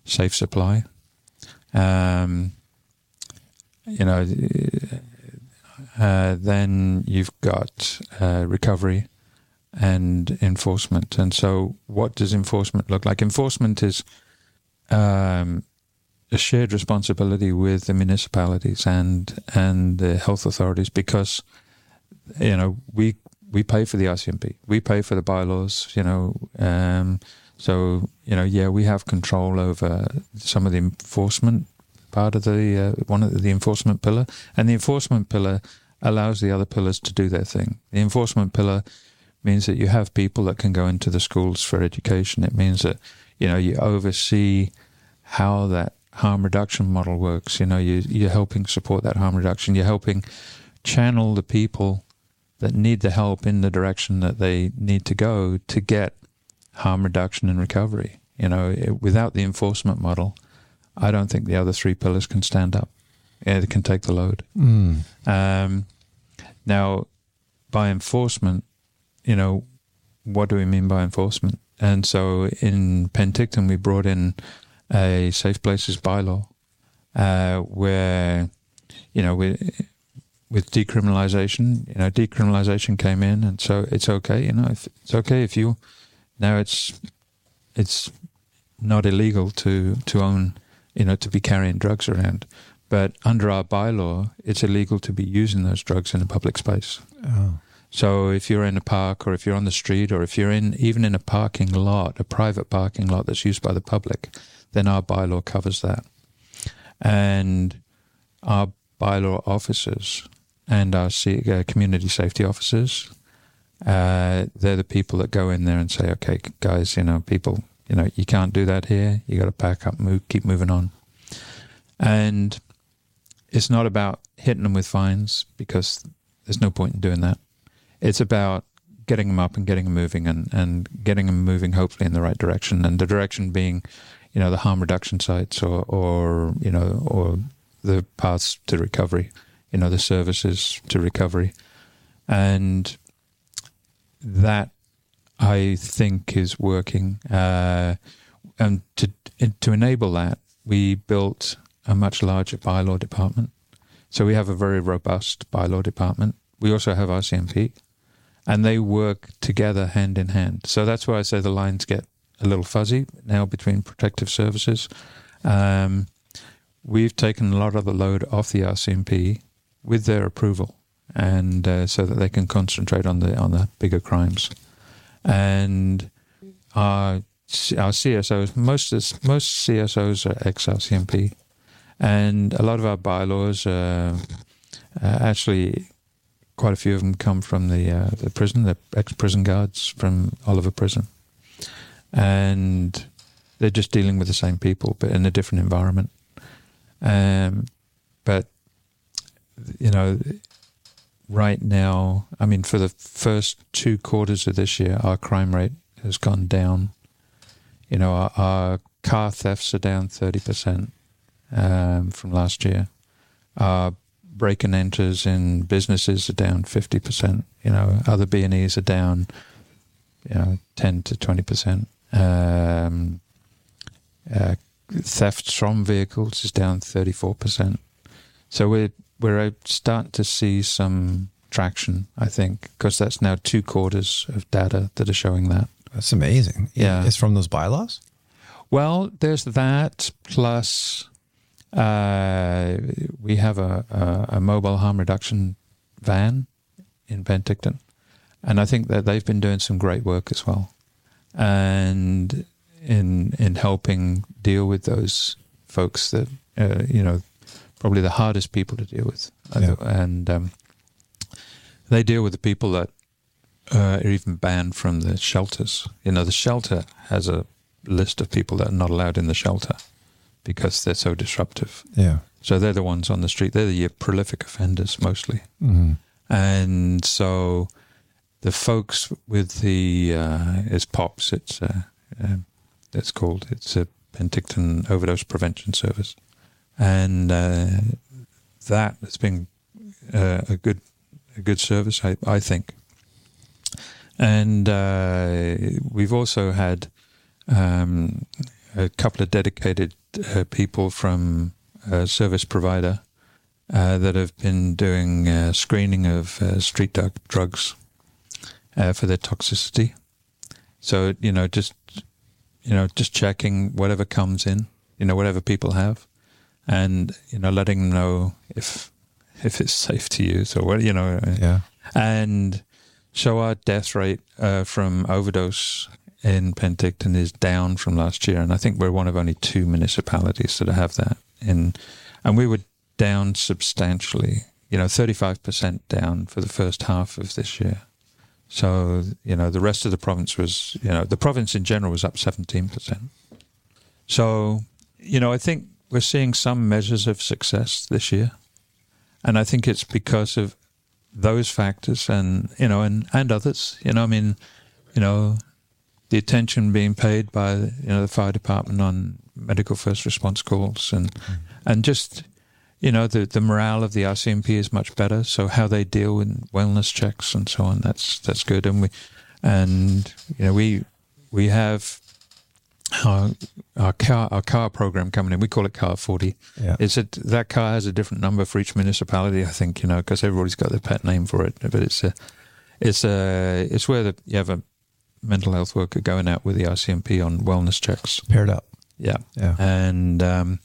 safe supply. Um, you know, uh, then you've got uh, recovery and enforcement. And so, what does enforcement look like? Enforcement is um, a shared responsibility with the municipalities and and the health authorities because you know we we pay for the RCMP, we pay for the bylaws. You know, um, so you know, yeah, we have control over some of the enforcement part of the uh, one of the enforcement pillar, and the enforcement pillar allows the other pillars to do their thing. The enforcement pillar means that you have people that can go into the schools for education. It means that you know you oversee how that harm reduction model works. You know, you, you're helping support that harm reduction. You're helping channel the people that need the help in the direction that they need to go to get harm reduction and recovery. You know, it, without the enforcement model, I don't think the other three pillars can stand up. Yeah, they can take the load. Mm. Um, now, by enforcement, you know, what do we mean by enforcement? And so in Penticton, we brought in a safe places bylaw uh, where, you know, we, with decriminalization, you know, decriminalization came in, and so it's okay. You know, if it's okay if you now it's it's not illegal to to own, you know, to be carrying drugs around, but under our bylaw, it's illegal to be using those drugs in a public space. Oh. So if you're in a park or if you're on the street or if you're in even in a parking lot, a private parking lot that's used by the public, then our bylaw covers that. And our bylaw officers and our uh, community safety officers, uh, they're the people that go in there and say, okay, guys, you know, people, you know, you can't do that here. You got to pack up, move, keep moving on. And it's not about hitting them with fines because there's no point in doing that it's about getting them up and getting them moving and, and getting them moving hopefully in the right direction and the direction being you know the harm reduction sites or or you know or the paths to recovery you know the services to recovery. And that I think is working. Uh, and to to enable that we built a much larger bylaw department. So we have a very robust bylaw department. We also have RCMP and they work together hand in hand. So that's why I say the lines get a little fuzzy now between protective services. Um, we've taken a lot of the load off the RCMP with their approval, and uh, so that they can concentrate on the on the bigger crimes. And our our CSOs, most most CSOs are ex RCMP, and a lot of our bylaws are actually quite a few of them come from the uh, the prison, the ex prison guards from Oliver Prison, and they're just dealing with the same people but in a different environment. Um, but you know, right now, I mean, for the first two quarters of this year, our crime rate has gone down. You know, our, our car thefts are down thirty percent um, from last year. Our break and enters in businesses are down 50%. You know, other B&Es are down, you know, 10 to 20%. Um, uh, thefts from vehicles is down 34%. So we're, we're starting to see some traction, I think, because that's now two quarters of data that are showing that. That's amazing. Yeah. It's from those bylaws? Well, there's that plus uh, we have a, a, a mobile harm reduction van in Penticton, and I think that they've been doing some great work as well, and in in helping deal with those folks that uh, you know probably the hardest people to deal with, Yeah. and um, they deal with the people that uh, are even banned from the shelters. You know, the shelter has a list of people that are not allowed in the shelter because they're so disruptive. Yeah. So they're the ones on the street. They're the prolific offenders mostly. hmm And so the folks with the uh, POPs. It's uh, um, it's called. It's a Penticton Overdose Prevention Service, and uh, that has been uh, a good a good service, I, I think. And uh, we've also had um, a couple of dedicated uh, people from a service provider uh, that have been doing uh, screening of uh, street drug drugs uh, for their toxicity. So you know, just you know, just checking whatever comes in, you know, whatever people have, and you know, letting them know if if it's safe to use or what you know, Yeah. and so our death rate uh, from overdose in Penticton is down from last year, and I think we're one of only two municipalities that have that. In and we were down substantially, you know, thirty five percent down for the first half of this year. So you know, the rest of the province was, you know, the province in general was up seventeen percent. So you know, I think we're seeing some measures of success this year, and I think it's because of those factors and you know and and others. You know i mean you know the attention being paid by you know the fire department on medical first response calls and mm. and just you know the the morale of the RCMP is much better so how they deal with wellness checks and so on that's that's good and we and you know we we have our, our car our car program coming in we call it car 40 Yeah. it's a, that car has a different number for each municipality, I think, you know, because everybody's got their pet name for it. But it's a, it's a, it's where the, you have a mental health worker going out with the RCMP on wellness checks. Paired up. Yeah, Yeah. and um,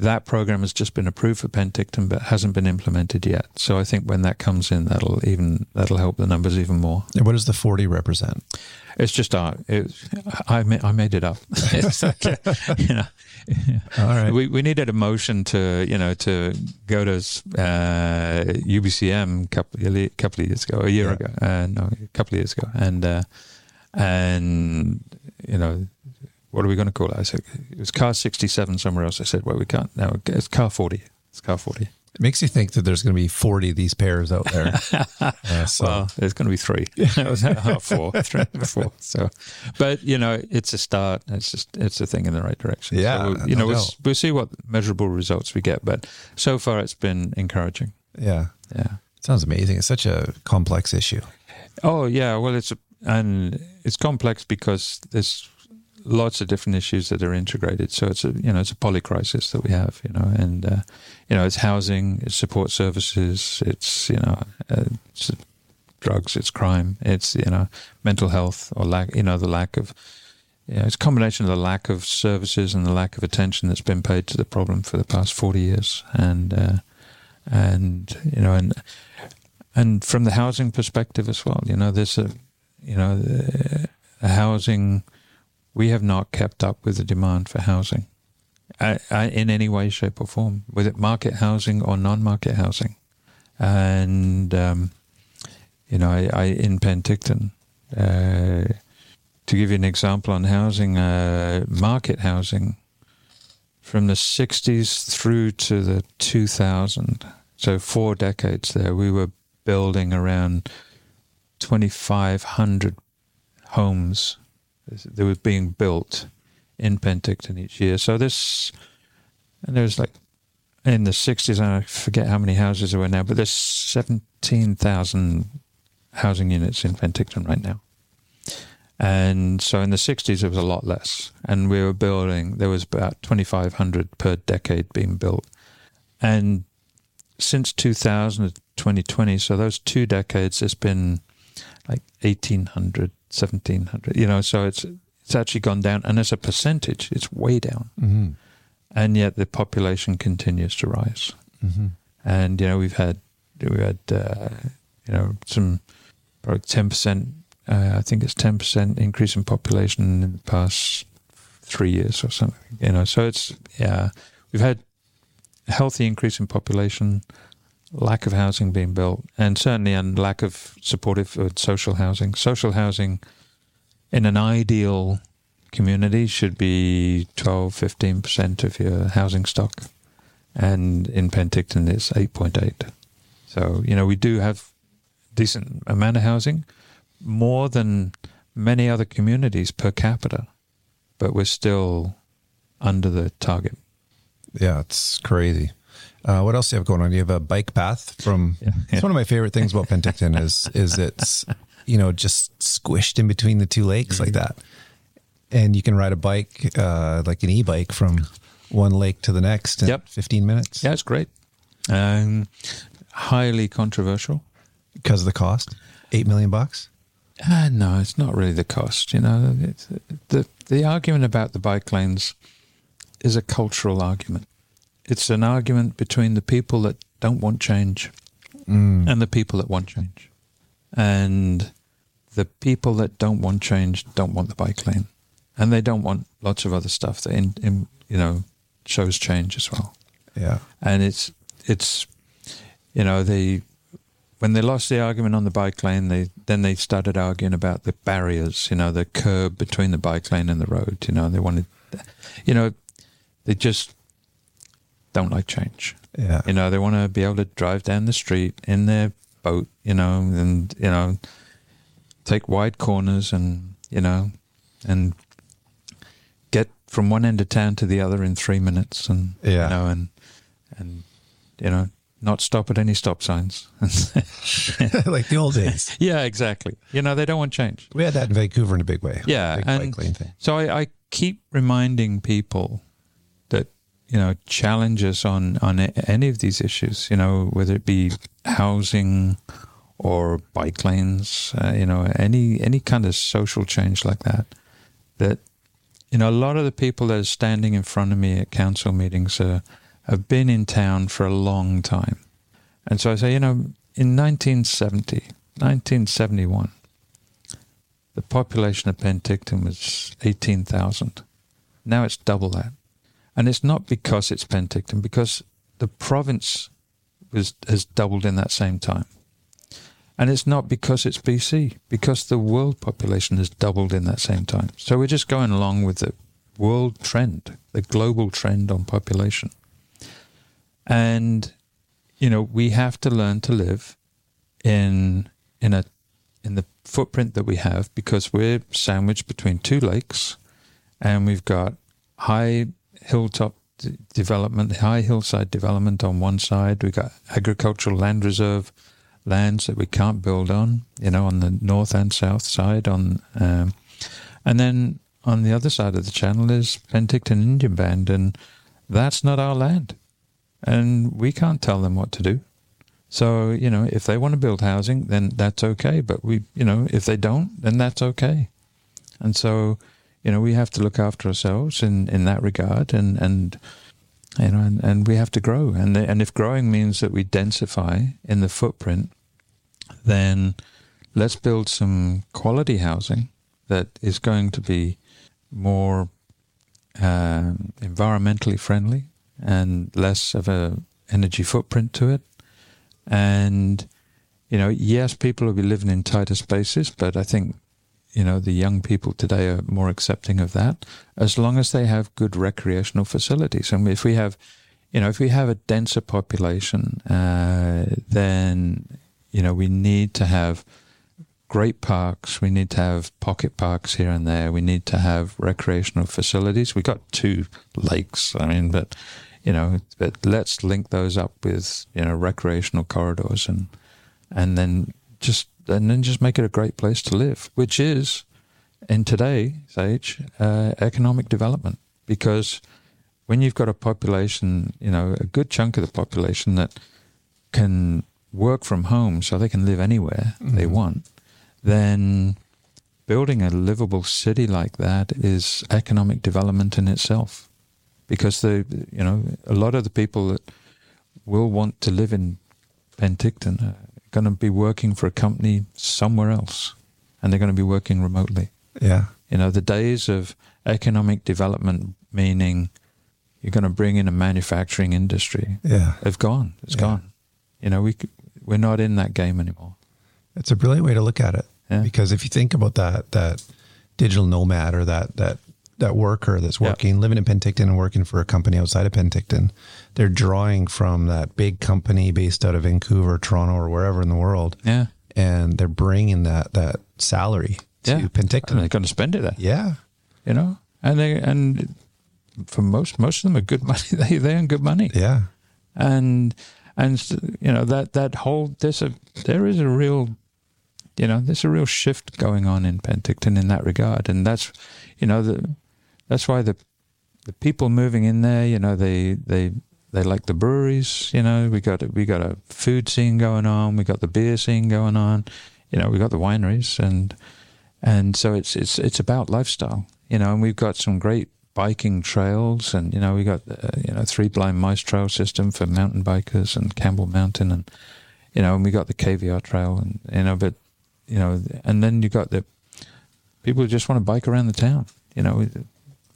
that program has just been approved for Penticton, but hasn't been implemented yet. So I think when that comes in, that'll even that'll help the numbers even more. And what does the 40 represent? It's just art. It, I ma- I made it up. like, you know. All right. We we needed a motion to you know to go to uh, UBCM a couple of, couple of years ago, a year Yeah. ago, uh, no, a couple of years ago, and uh, and you know what are we going to call it? I said it was car sixty seven somewhere else. I said well we can't now it's car forty. It's car forty. It makes you think that there's going to be 40 of these pairs out there. Uh, so, Well, there's going to be three. It was four, three, four. So, but you know, it's a start. It's just it's a thing in the right direction. Yeah, so, no you know, we'll, we'll see what measurable results we get. But so far, it's been encouraging. yeah. Yeah. Sounds amazing. It's such a complex issue. Oh yeah. Well, it's a, and it's complex because there's lots of different issues that are integrated. So it's a you know it's a poly crisis that we have. You know, and uh, you know it's housing, it's support services, it's you know uh, it's drugs, it's crime, it's you know mental health or lack you know the lack of. You know, it's a combination of the lack of services and the lack of attention that's been paid to the problem for the past forty years, and uh, and you know, and and from the housing perspective as well, you know, there's a, you know, the housing, we have not kept up with the demand for housing, uh, uh, in any way, shape, or form, whether market housing or non-market housing, and um, you know, I, I in Penticton. Uh, to give you an example on housing, uh, market housing, from the 60s through to the 2000, so four decades there, we were building around 2,500 homes that were being built in Penticton each year. So this, and there's like in the 60s, I forget how many houses there were now, but there's 17,000 housing units in Penticton right now. And so in the 60s, it was a lot less. And we were building, there was about 2,500 per decade being built. And since 2000, 2020. So those two decades, it's been like 1800, 1700. You know, so it's it's actually gone down, and as a percentage, it's way down. Mm-hmm. And yet the population continues to rise. Mm-hmm. And you know, we've had we had uh, you know some probably ten percent. Uh, I think it's ten percent increase in population in the past three years or something. You know, so it's yeah, we've had a healthy increase in population, lack of housing being built, and certainly and lack of supportive uh, social housing. Social housing in an ideal community should be 12 15% of your housing stock and in Penticton it's 8.8 so you know we do have decent amount of housing more than many other communities per capita but we're still under the target Yeah, it's crazy. Uh, what else do you have going on? You have a bike path from. Yeah. It's one of my favorite things about Penticton is is it's you know just squished in between the two lakes like Mm-hmm. that, and you can ride a bike uh, like an e-bike from one lake to the next in Yep. 15 minutes. yeah it's great um, highly controversial because of the cost, eight million bucks. Uh, no, it's not really the cost. You know, it's, the the argument about the bike lanes is a cultural argument. It's an argument between the people that don't want change Mm. and the people that want change, and the people that don't want change don't want the bike lane, and they don't want lots of other stuff that in, in you know shows change as well. Yeah, and it's it's you know they when they lost the argument on the bike lane they then they started arguing about the barriers you know the curb between the bike lane and the road you know they wanted you know they just don't like change yeah, you know they want to be able to drive down the street in their boat you know and you know take wide corners and you know and get from one end of town to the other in three minutes and Yeah. you know and and you know not stop at any stop signs like the old days. yeah exactly you know they don't want change We had that in Vancouver in a big way. Yeah, big and-. So I, I keep reminding people you know challenges on on any of these issues. You know whether it be housing or bike lanes. Uh, you know any any kind of social change like that. That you know a lot of the people that are standing in front of me at council meetings uh, have been in town for a long time, and so I say you know in 1970, 1971 the population of Penticton was 18,000. Now it's double that. And it's not because it's Penticton, because the province was, has doubled in that same time. And it's not because it's BC, because the world population has doubled in that same time. So we're just going along with the world trend, the global trend on population. And, you know, we have to learn to live in in a in the footprint that we have because we're sandwiched between two lakes and we've got high hilltop development, high hillside development on one side. We've got agricultural land reserve lands that we can't build on, you know, on the north and south side. On um, and then on the other side of the channel is Penticton Indian Band, and that's not our land, and we can't tell them what to do. So, you know, if they want to build housing, then that's okay. But we, you know, if they don't, then that's okay. And so, you know, we have to look after ourselves in, in that regard and, and you know, and, and we have to grow. And, and if growing means that we densify in the footprint, then let's build some quality housing that is going to be more um, environmentally friendly and less of a energy footprint to it and, you know, yes, people will be living in tighter spaces, but I think, you know, the young people today are more accepting of that as long as they have good recreational facilities. And if we have, you know, if we have a denser population, uh, then, you know, we need to have great parks. We need to have pocket parks here and there. We need to have recreational facilities. We got two lakes. I mean, but you know, but let's link those up with you know recreational corridors and and then just and then just make it a great place to live, which is in today's age uh, economic development because when you've got a population, you know, a good chunk of the population that can work from home so they can live anywhere they want, then building a livable city like that is economic development in itself. Because the you know a lot of the people that will want to live in Penticton are going to be working for a company somewhere else, and they're going to be working remotely. Yeah. You know, the days of economic development, meaning you're going to bring in a manufacturing industry, Yeah. have gone. It's Yeah. gone. You know, we we're not in that game anymore. It's a brilliant way to look at it. Yeah. Because if you think about that that digital nomad or that that that worker that's Yeah. working, living in Penticton and working for a company outside of Penticton, they're drawing from that big company based out of Vancouver, Toronto, or wherever in the world, Yeah, and they're bringing that that salary to yeah. And Penticton. they're going to spend it there. Yeah, You know, and they and for most most of them are good money. They they earn good money. yeah, and and you know that that whole there's a there is a real you know there's a real shift going on in Penticton in that regard, and that's you know the that's why the the people moving in there, you know, they they they like the breweries. You know, we got we got a food scene going on, we got the beer scene going on. You know, we got the wineries, and and so it's it's it's about lifestyle. You know, and we've got some great biking trails, and you know, we got uh, you know three blind mice trail system for mountain bikers and Campbell Mountain, and you know, and we got the KVR trail, and you know, but you know, and then you got the people who just want to bike around the town. You know,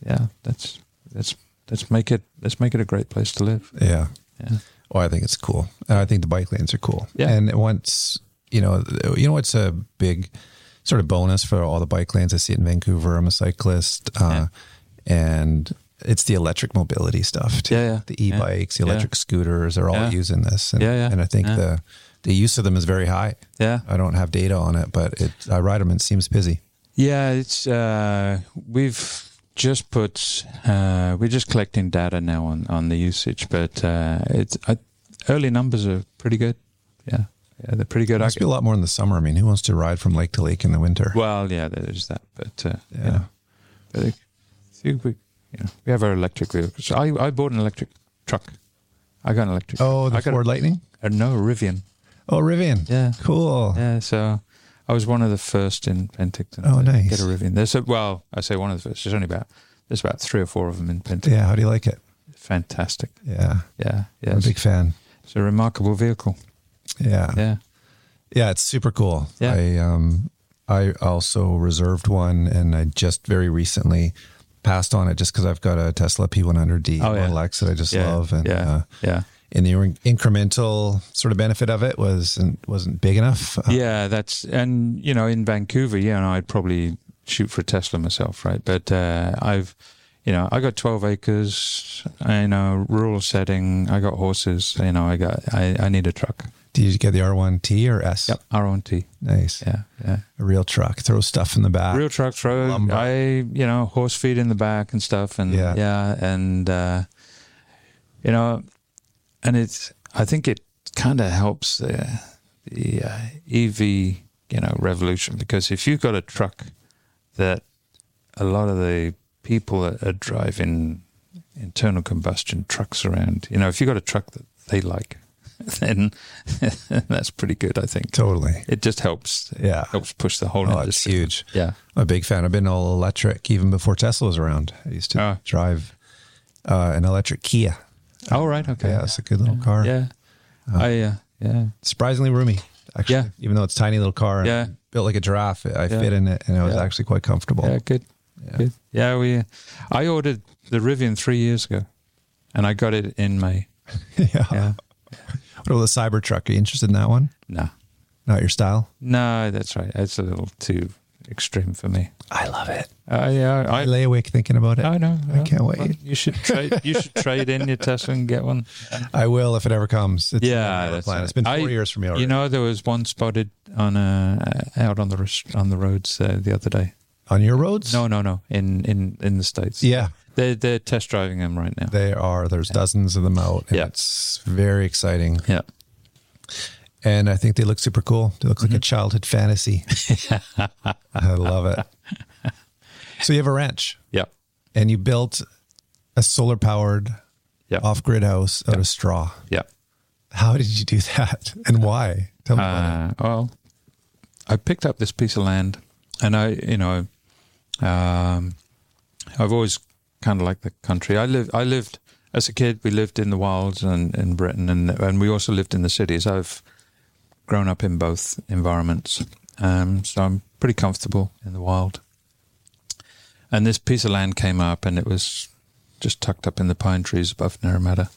yeah, that's let's let's make it let's make it a great place to live. yeah. Yeah, Well, I think it's cool. And I think the bike lanes are cool. Yeah. And once, you know, you know what's a big sort of bonus for all the bike lanes? I see it in Vancouver. I'm a cyclist. Uh, And it's the electric mobility stuff too. Yeah, yeah. The e-bikes, the Yeah. electric scooters, they're all Yeah. using this. And, Yeah, yeah. and I think Yeah. the the use of them is very high. yeah, I don't have data on it, but it, I ride them and it seems busy. yeah. It's uh, we've just put uh, we're just collecting data now on on the usage, but uh, it's I, early numbers are pretty good. Yeah, yeah, they're pretty good. I Must be a lot more in the summer. I mean, who wants to ride from lake to lake in the winter? Well, yeah, there's that, but uh, Yeah. you know, but I think we, you know, we have our electric vehicles. I I bought an electric truck. I got an electric. oh, the Ford Lightning? A, no Rivian. Oh, Rivian. Yeah. Cool. Yeah, so I was one of the first in Penticton Oh, to nice. get a Rivian. There's a, well, I say one of the first. There's only about there's about three or four of them in Penticton. Yeah. How do you like it? Fantastic. Yeah. Yeah, yeah. I'm a big fan. it's a remarkable vehicle. Yeah. Yeah. Yeah, it's super cool. Yeah. I um I also reserved one and I just very recently passed on it just because I've got a Tesla P100D Oh, yeah. Model X that I just Yeah. love and yeah. uh, yeah. And the incremental sort of benefit of it wasn't wasn't big enough. Uh, yeah, that's and you know in Vancouver, yeah, and I'd probably shoot for a Tesla myself, right? But uh, I've, you know, I got twelve acres, in a rural setting. I got horses, you know. I got I, I need a truck. Did you get the R1T or S? Yep, R1T. Nice. Yeah, yeah. A real truck. Throw stuff in the back. Real truck throw. lumber. I you know horse feed in the back and stuff, and Yeah. yeah, and uh, you know, and it's. I think it kind of helps the the uh, EV you know revolution because if you've got a truck that a lot of the people are, are driving internal combustion trucks around, you know, if you've got a truck that they like, then that's pretty good. I think Totally. it just helps Yeah. helps push the whole Oh, it's huge. Yeah. I'm a big fan. I've been all electric even before Tesla was around. I used to Oh. drive uh, an electric Kia. Oh right, okay. Yeah, it's a good little car. Yeah. I uh, yeah. surprisingly roomy. Actually, Yeah. even though it's a tiny little car, and Yeah. built like a giraffe, I Yeah. fit in it, and it was Yeah. actually quite comfortable. Yeah, good. Yeah. Good. Yeah, we I ordered the Rivian 3 years ago and I got it in May. Yeah. Yeah. What about the Cybertruck? Are you interested in that one? No. Not your style. No, that's right. It's a little too extreme for me. I love it. Uh, yeah, I I lay awake thinking about it. I know. I can't wait. You should trade. You should trade in your Tesla and get one. I will if it ever comes. It's Yeah, that's planned. right. It's been four I- years for me already. You know, there was one spotted on uh, out on the on the roads uh, the other day. on your roads? No, no, no. In in in the states. Yeah, They're they're test driving them right now. they are. There's dozens of them out. And Yeah. It's very exciting. Yeah. And I think they look super cool. They look like Mm-hmm. a childhood fantasy. I love it. So you have a ranch Yeah. and you built a solar powered Yeah. off grid house out Yeah. of straw. Yeah. How did you do that, and why? Tell me about it. Uh, well, I picked up this piece of land, and I, you know, um, I've always kind of liked the country. I lived, I lived as a kid. We lived in the wilds and in Britain, and and we also lived in the cities. I've grown up in both environments, um, so I'm pretty comfortable in the wild. And this piece of land came up, and it was just tucked up in the pine trees above Naramata,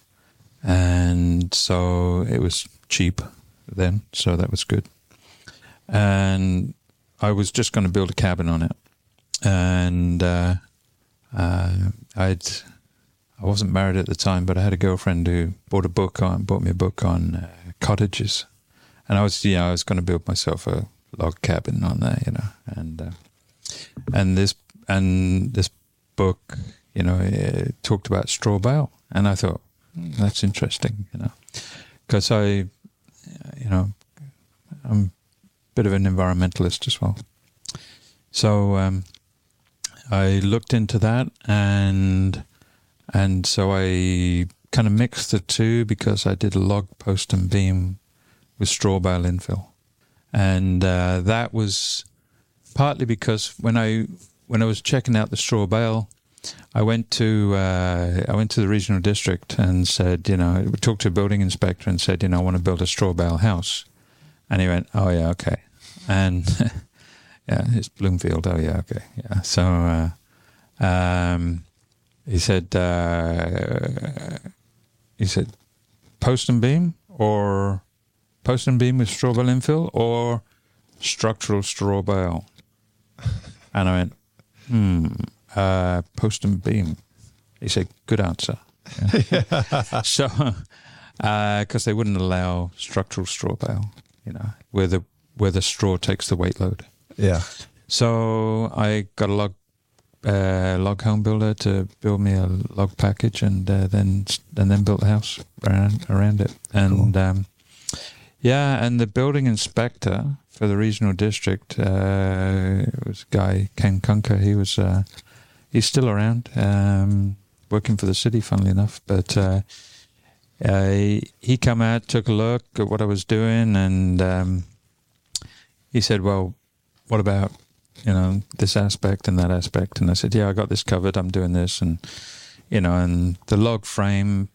and so it was cheap then, so that was good. And I was just going to build a cabin on it, and uh, uh, I'd I wasn't married at the time, but I had a girlfriend who bought a book on bought me a book on uh, cottages, and I was yeah I was going to build myself a log cabin on there, you know, and uh, and this and this book, you know, talked about straw bale, and I thought "Hmm, that's interesting, you know, because I, you know, I'm a bit of an environmentalist as well. So um, I looked into that, and and so I kind of mixed the two because I did a log post and beam with straw bale infill, and uh, that was partly because when I when I was checking out the straw bale, I went to uh, I went to the regional district and said, you know, we talked to a building inspector and said, you know, I want to build a straw bale house, and he went, oh yeah, okay, and yeah, it's Bloomfield. Oh yeah, okay, yeah. So uh, um, he said uh, he said post and beam or post and beam with straw bale infill or structural straw bale, and I went, hmm, uh, post and beam. He said, good answer. Yeah. so, because they wouldn't allow structural straw bale, you know, where the where the straw takes the weight load. Yeah. So I got a log uh, log home builder to build me a log package, and uh, then and then built the house around around it. And um, yeah, and the building inspector for the regional district uh, was a guy Ken Kunker. He was uh, he's still around, um, working for the city, funnily enough. But uh, uh, he, he come out, took a look at what I was doing, and um, he said, "Well, what about you know this aspect and that aspect?" And I said, "Yeah, I got this covered. I'm doing this, and you know, and the log frame,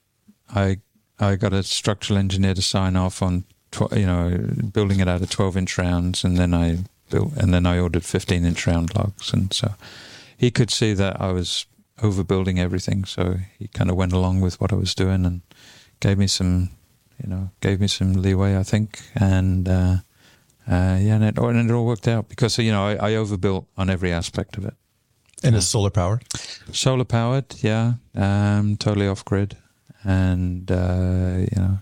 I I got a structural engineer to sign off on, tw- you know, building it out of 12 inch rounds, and then I built, and then I ordered 15 inch round logs, and so." he could see that I was overbuilding everything, so he kind of went along with what I was doing and gave me some, you know, gave me some leeway, I think, and uh, uh, yeah, and it, and it all worked out because you know I, I overbuilt on every aspect of it. And it's solar powered. Solar powered, yeah, um, totally off grid, and uh, you know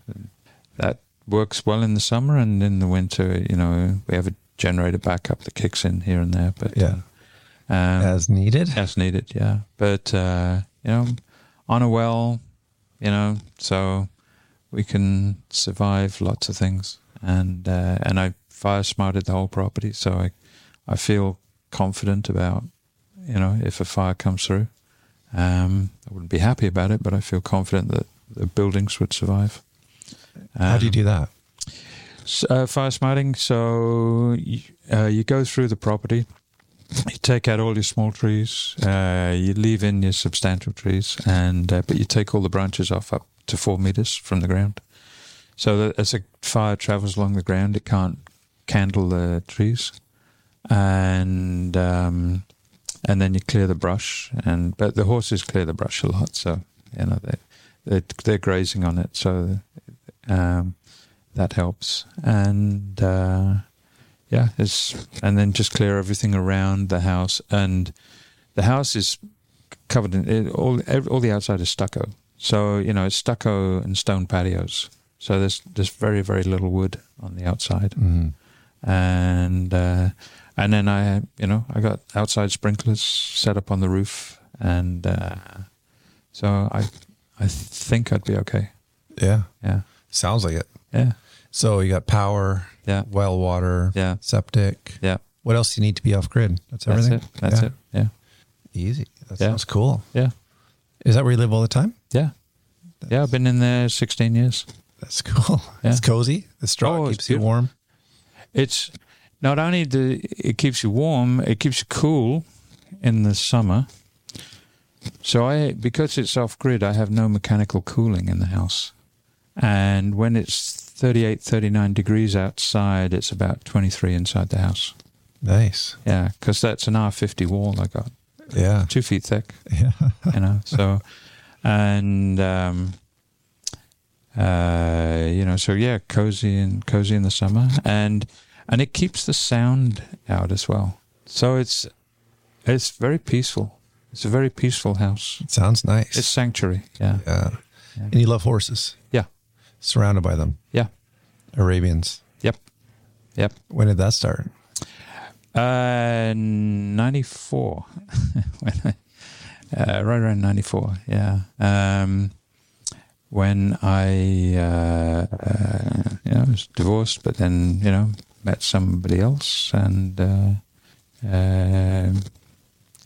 that works well in the summer and in the winter. You know, we have a generator backup that kicks in here and there, but Yeah. um, As needed. as needed, yeah. But uh, you know, on a well, you know, so we can survive lots of things, and uh, and I fire smarted the whole property, so I I feel confident about you know if a fire comes through. Um, I wouldn't be happy about it, but I feel confident that the buildings would survive. How do you do that? Uh, fire smarting. So you, uh, you go through the property, you take out all your small trees, uh, you leave in your substantial trees, and uh, but you take all the branches off up to four meters from the ground, so that as a fire travels along the ground, it can't candle the trees, and um, and then you clear the brush, and but the horses clear the brush a lot, so you know they they're, they're grazing on it, so. Um, that helps. And uh, yeah, it's and then just clear everything around the house. And the house is covered in it, all. all the outside is stucco, so you know it's stucco and stone patios. So there's there's very very little wood on the outside, Mhm. and uh, and then I you know I got outside sprinklers set up on the roof, and uh, so I I think I'd be okay. Yeah. Yeah, Sounds like it. yeah, So you got power, yeah, well water, yeah. septic. Yeah. What else do you need to be off grid? That's That's everything. it. That's Yeah. it. Yeah. Easy. That Yeah. sounds cool. Yeah. Is that where you live all the time? Yeah. Yeah. I've been in there 16 years. That's cool. Yeah. It's cozy. The straw Oh, keeps you warm. It's not only the it keeps you warm, it keeps you cool in the summer. So I because it's off grid, I have no mechanical cooling in the house. And when it's 38 39 degrees outside, it's about 23 inside the house. Nice. Yeah, cuz that's an R50 wall I got. Yeah. 2 feet thick, Yeah. you know. So and um uh you know, so yeah, cozy and cozy in the summer and and it keeps the sound out as well. So it's it's very peaceful. It's a very peaceful house. It sounds nice. It's sanctuary. Yeah. yeah. And you love horses. Yeah. Surrounded by them. Yeah. Arabians. Yep. Yep. When did that start? Uh, 94. I, uh, right around 94. Yeah. Um, when I, uh, uh, you know, was divorced, but then, you know, met somebody else and, uh, um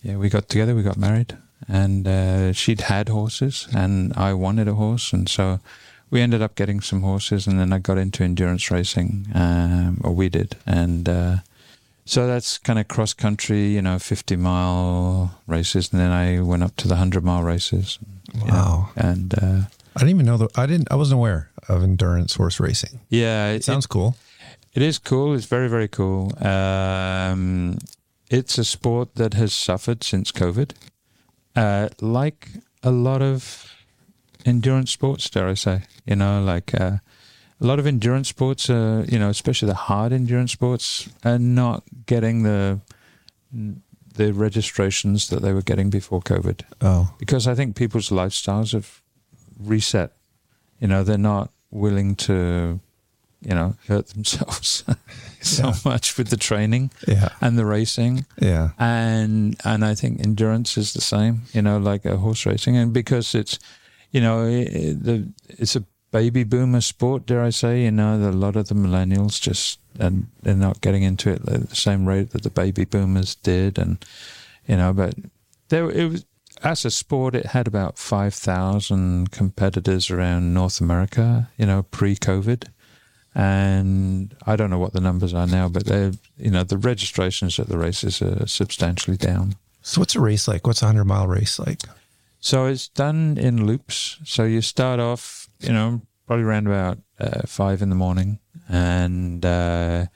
yeah, we got together, we got married and, uh, she'd had horses and I wanted a horse. And so we ended up getting some horses and then I got into endurance racing, um, or we did. And, uh, so that's kind of cross country, you know, 50 mile races. And then I went up to the 100 mile races. you know, Wow. and uh, I didn't even know that. I didn't. I wasn't aware of endurance horse racing. yeah, It sounds cool. it is cool. It's very, very cool. Um, it's a sport that has suffered since COVID. Uh, like a lot of endurance sports, dare I say. You know, like uh, a lot of endurance sports, uh, you know, especially the hard endurance sports, are not getting the the registrations that they were getting before COVID. Oh, because I think people's lifestyles have reset. You know, they're not willing to, you know, hurt themselves so Yeah. much with the training yeah, and the racing, yeah, and and I think endurance is the same. You know, like a horse racing, and because it's, you know, the it's a baby boomer sport, dare I say? You know, a lot of the millennials just and they're not getting into it at the same rate that the baby boomers did, and you know, but there it was as a sport, it had about five thousand competitors around North America. You know, pre-COVID, and I don't know what the numbers are now, but they're you know the registrations at the races are substantially down. So what's a race like? What's a hundred mile race like? So it's done in loops. So you start off, you know, probably around about uh, five in the morning, and uh,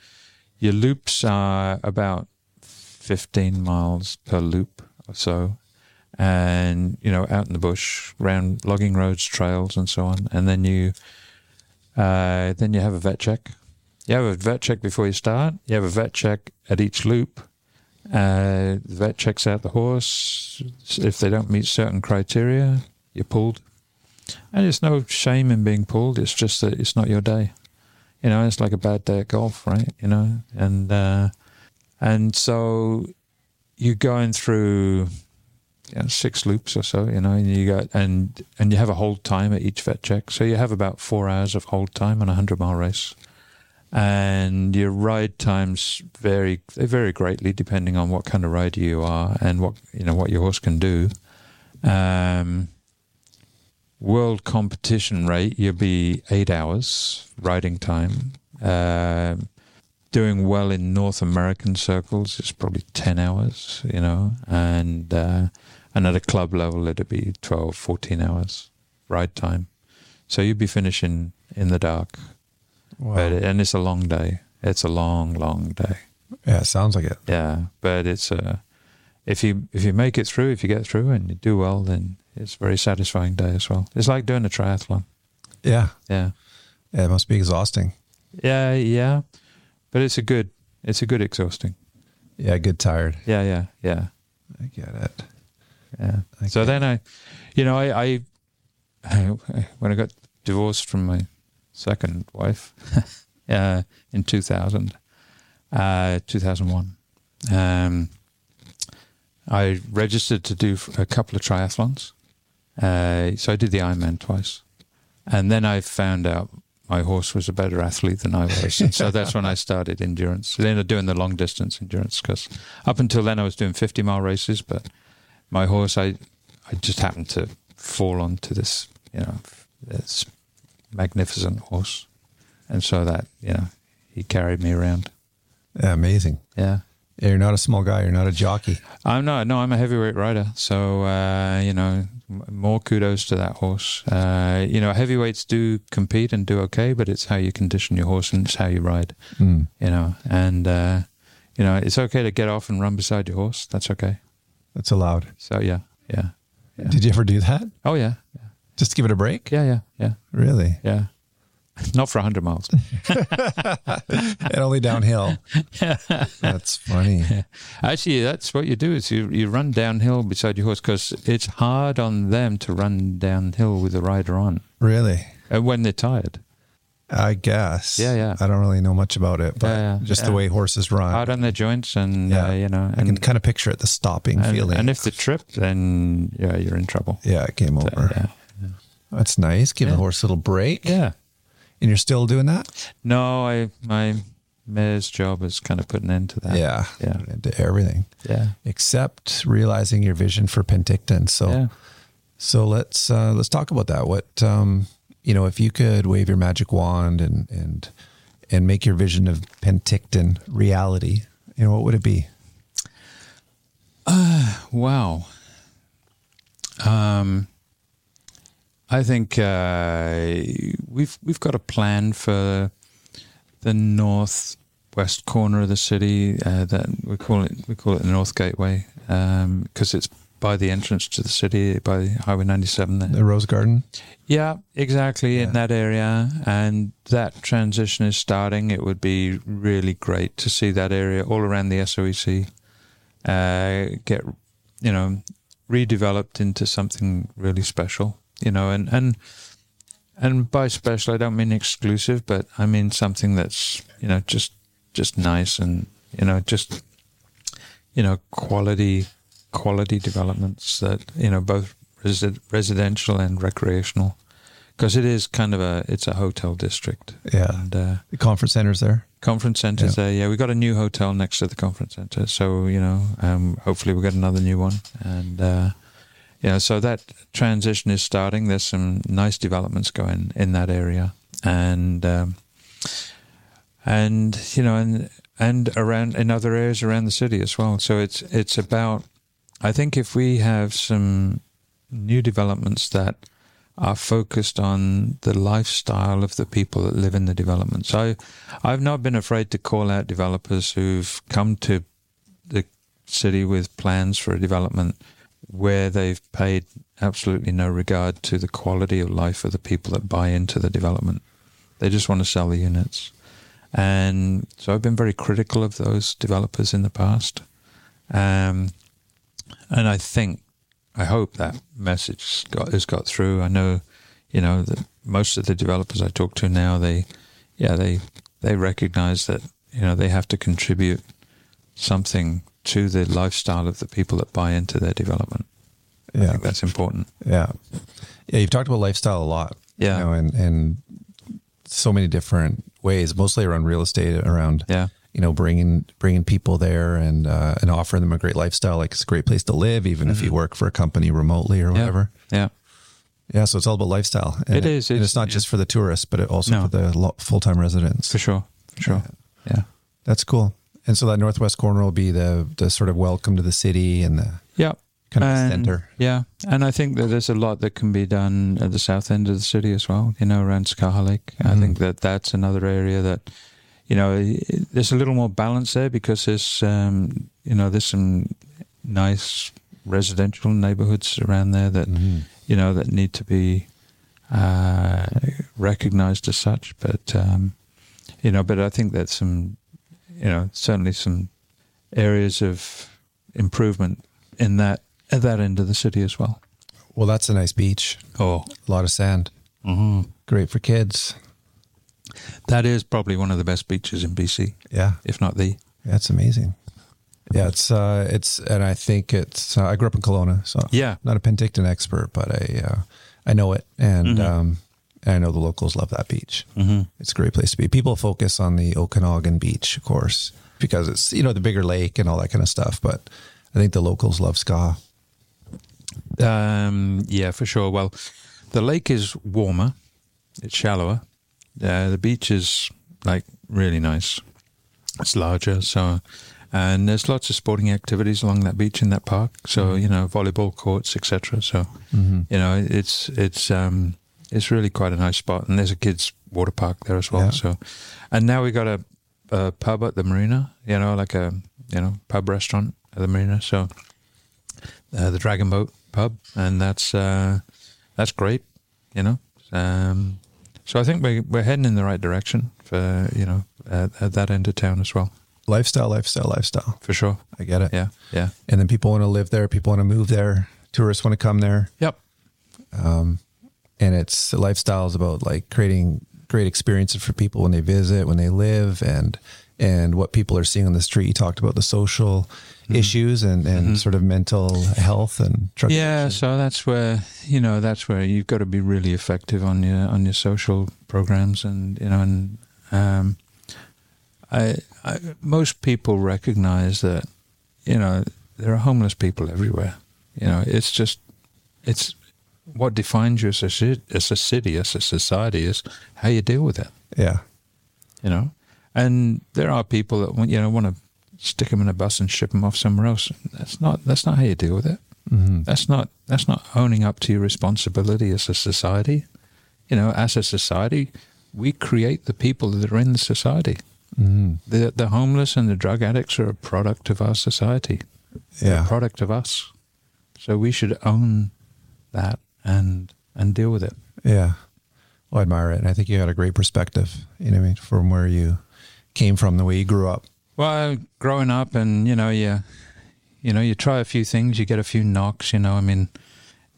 your loops are about fifteen miles per loop or so, and you know, out in the bush, around logging roads, trails, and so on. And then you, uh, then you have a vet check. You have a vet check before you start. You have a vet check at each loop. Uh, the vet checks out the horse. If they don't meet certain criteria, you're pulled. And it's no shame in being pulled. It's just that it's not your day. You know, it's like a bad day at golf, right? You know, and uh, and so you're going through you know, six loops or so. You know, and you got and and you have a hold time at each vet check. So you have about four hours of hold time on a hundred mile race and your ride times vary they vary greatly depending on what kind of rider you are and what you know what your horse can do. Um, world competition rate you'll be eight hours riding time. Um doing well in North American circles is probably ten hours, you know, and uh, and at a club level it'd be 12, 14 hours ride time. So you'd be finishing in the dark Wow. but and it's a long day. It's a long, long day. yeah, it sounds like it. Yeah, but it's a if you if you make it through, if you get through and you do well, then it's a very satisfying day as well. It's like doing a triathlon. Yeah, Yeah, yeah, it must be exhausting. yeah, yeah. But it's a good it's a good exhausting. Yeah, good tired. Yeah, yeah, yeah, I get it. yeah. I So then I, you know, I, I when I got divorced from my second wife, uh, in 2000, uh, 2001, um, I registered to do a couple of triathlons. Uh, so I did the Ironman twice. And then I found out my horse was a better athlete than I was. And so that's when I started endurance. Then doing the long distance endurance because up until then I was doing 50 mile races, but my horse, I, I just happened to fall onto this, you know, this magnificent horse, and so that you know he carried me around. Amazing. Yeah. Yeah, you're not a small guy. You're not a jockey. I'm not. No, I'm a heavyweight rider. So uh, you know, m- more kudos to that horse. Uh, you know, heavyweights do compete and do okay, but it's how you condition your horse and it's how you ride. Mm. You know, and uh, you know, it's okay to get off and run beside your horse. That's okay. That's allowed. So yeah, yeah, yeah. Did you ever do that? Oh yeah, Just to give it a break? yeah, yeah, yeah, Really? yeah. Not for hundred miles. and only downhill. That's funny. Actually, that's what you do is you, you run downhill beside your horse because it's hard on them to run downhill with the rider on Really? uh, when they're tired. I guess. Yeah, yeah. I don't really know much about it, but Yeah, yeah, just the way horses run. Hard on their joints and, Yeah. uh, you know, I can kind of picture it, the stopping and, feeling. and if they trip, then yeah, you're in trouble. yeah, it came So, over. Yeah. That's nice. Give the horse a little break. Yeah. And you're still doing that? No, I my mayor's job is kind of put an end to that. Yeah. Yeah. Into everything. Yeah. Except realizing your vision for Penticton. So Yeah. so let's uh let's talk about that. What um you know, if you could wave your magic wand and and and make your vision of Penticton reality, you know, what would it be? Wow. Um, I think uh, we've we've got a plan for the northwest corner of the city. Uh, that we call it we call it the North Gateway because it's by the entrance to the city by Highway 97 there. The Rose Garden? Yeah, exactly in that area, and that transition is starting. It would be really great to see that area all around the SOEC uh, get, you know, redeveloped into something really special. You know, and and and by special, I don't mean exclusive, but I mean something that's you know just just nice and you know just you know quality quality developments that you know both resi- residential and recreational because it is kind of a it's a hotel district Yeah. and uh, The conference center's there. conference centers Yeah. there yeah we got a new hotel next to the conference center so you know um, hopefully we'll get another new one and uh, know so that transition is starting. There's some nice developments going in that area. And um, and you know and and around in other areas around the city as well. So it's it's about I think if we have some new developments that are focused on the lifestyle of the people that live in the development. So I've not been afraid to call out developers who've come to the city with plans for a development where they've paid absolutely no regard to the quality of life of the people that buy into the development. They just want to sell the units. And so I've been very critical of those developers in the past. Um, and I think, I hope that message got, has got through. I know, you know, that most of the developers I talk to now, they, yeah, they they recognize that you know they have to contribute something to the lifestyle of the people that buy into their development. I Yeah. think that's important. Yeah. Yeah. You've talked about lifestyle a lot. Yeah. You know, and, and so many different ways, mostly around real estate, around, Yeah, you know, bringing, bringing people there and, uh, and offering them a great lifestyle. Like it's a great place to live, even if you work for a company remotely or Mm-hmm. yeah, whatever. yeah. Yeah. so it's all about lifestyle. And It is. and It's- it's not just for the tourists, but it also No. for the full-time residents. for sure, for sure. Yeah, That's cool. And so that Northwest corner will be the, the sort of welcome to the city and the yeah. kind of And- center. Yeah, and I think that there's a lot that can be done at the south end of the city as well. You know, around Skaha Lake. I think that that's another area that, you know, there's a little more balance there because there's, um, you know, there's some nice residential neighborhoods around there that Mhm. you know that need to be uh, recognized as such. But um, you know, but I think that some, you know, certainly some areas of improvement in that at that end of the city as well. Well, that's a nice beach. Oh, A lot of sand. mm-hmm. Great for kids. that is probably one of the best beaches in BC, Yeah. if not the. That's amazing. Yeah, it's uh, it's, and I think it's. Uh, I grew up in Kelowna, so Yeah. not a Penticton expert, but I uh, I know it, and Mhm. um, and I know the locals love that beach. Mm-hmm. It's a great place to be. People focus on the Okanagan Beach, of course, because it's you know the bigger lake and all that kind of stuff. But I think the locals love Ska. Um, yeah, for sure. Well, the lake is warmer, it's shallower. Uh, the beach is like really nice. It's larger, so and there's lots of sporting activities along that beach in that park. So Mm-hmm. you know, volleyball courts, etc. So you know, it's it's um it's really quite a nice spot, and there's a kids water park there as well. Yeah. So, and now we got a, a pub at the marina. You know, like a you know pub restaurant at the marina. So uh, the Dragon Boat pub, and that's uh, that's great. You know, um, so I think we're we're heading in the right direction for you know at, at that end of town as well, Lifestyle, lifestyle, lifestyle. for sure. I get it. Yeah, yeah, And then people want to live there. People want to move there. Tourists want to come there. yep, and it's lifestyle is about like creating great experiences for people when they visit, when they live, and and what people are seeing on the street. You talked about the social issues and and sort of mental health and drug yeah. addiction. So that's where you know that's where you've got to be really effective on your on your social programs, and you know, and um, I, I most people recognize that you know there are homeless people everywhere. You know, it's just it's what defines you as a as a city, as a society, is how you deal with it. yeah, You know, and there are people that want you know want to stick them in a bus and ship them off somewhere else. That's not that's not how you deal with it. mm-hmm. That's not that's not owning up to your responsibility as a society. You know, as a society, we create the people that are in the society. Mm-hmm. The the homeless and the drug addicts are a product of our society. They're yeah, a product of us. So we should own that and and deal with it. yeah. Well, I admire it, and I think you had a great perspective. You know, I mean, from where you came from, the way you grew up. Well, growing up, and you know, you, you know, you try a few things, you get a few knocks. You know, I mean,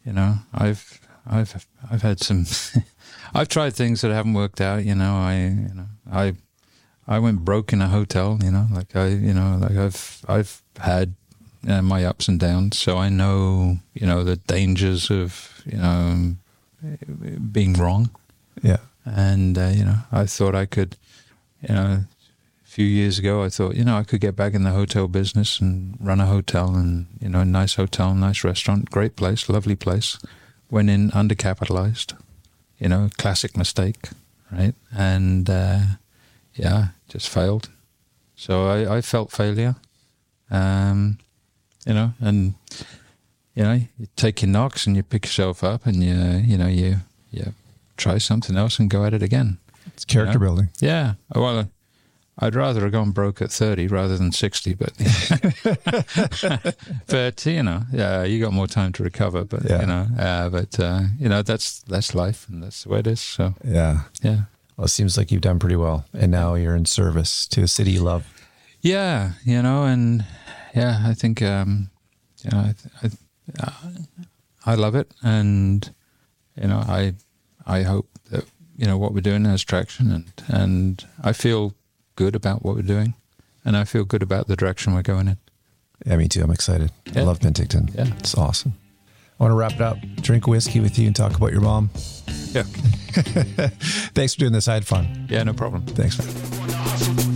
you know, I've, I've, I've had some, I've tried things that haven't worked out. You know, I, you know, I, I went broke in a hotel. You know, like I, you know, like I've, I've had uh, my ups and downs, so I know, you know, the dangers of, you know, being wrong Yeah, and uh, you know I thought I could, you know, a few years ago I thought you know I could get back in the hotel business and run a hotel and you know a nice hotel, nice restaurant, great place, lovely place. Went in undercapitalized, you know, classic mistake, right? And uh, yeah, just failed. So I, I felt failure, um, you know, and you know you take your knocks and you pick yourself up and you you know you you try something else and go at it again. it's character Yeah. building. Yeah. Well, I'd rather have gone broke at 30 rather than 60, but, but, you know, yeah, you got more time to recover, but, Yeah. you know, uh, but, uh, you know, that's, that's life and that's the way it is. So, Yeah. yeah. Well, it seems like you've done pretty well, and now you're in service to a city you love. Yeah. You know, and yeah, I think, um, you know, I, I, uh, I love it. And, you know, I, I hope that, you know, what we're doing has traction and, and I feel good about what we're doing and I feel good about the direction we're going in. Yeah, me too. I'm excited. I love Penticton. Yeah. It's awesome. I want to wrap it up, drink whiskey with you, and talk about your mom. Yeah. Thanks for doing this. I had fun. Yeah, no problem. Thanks. man.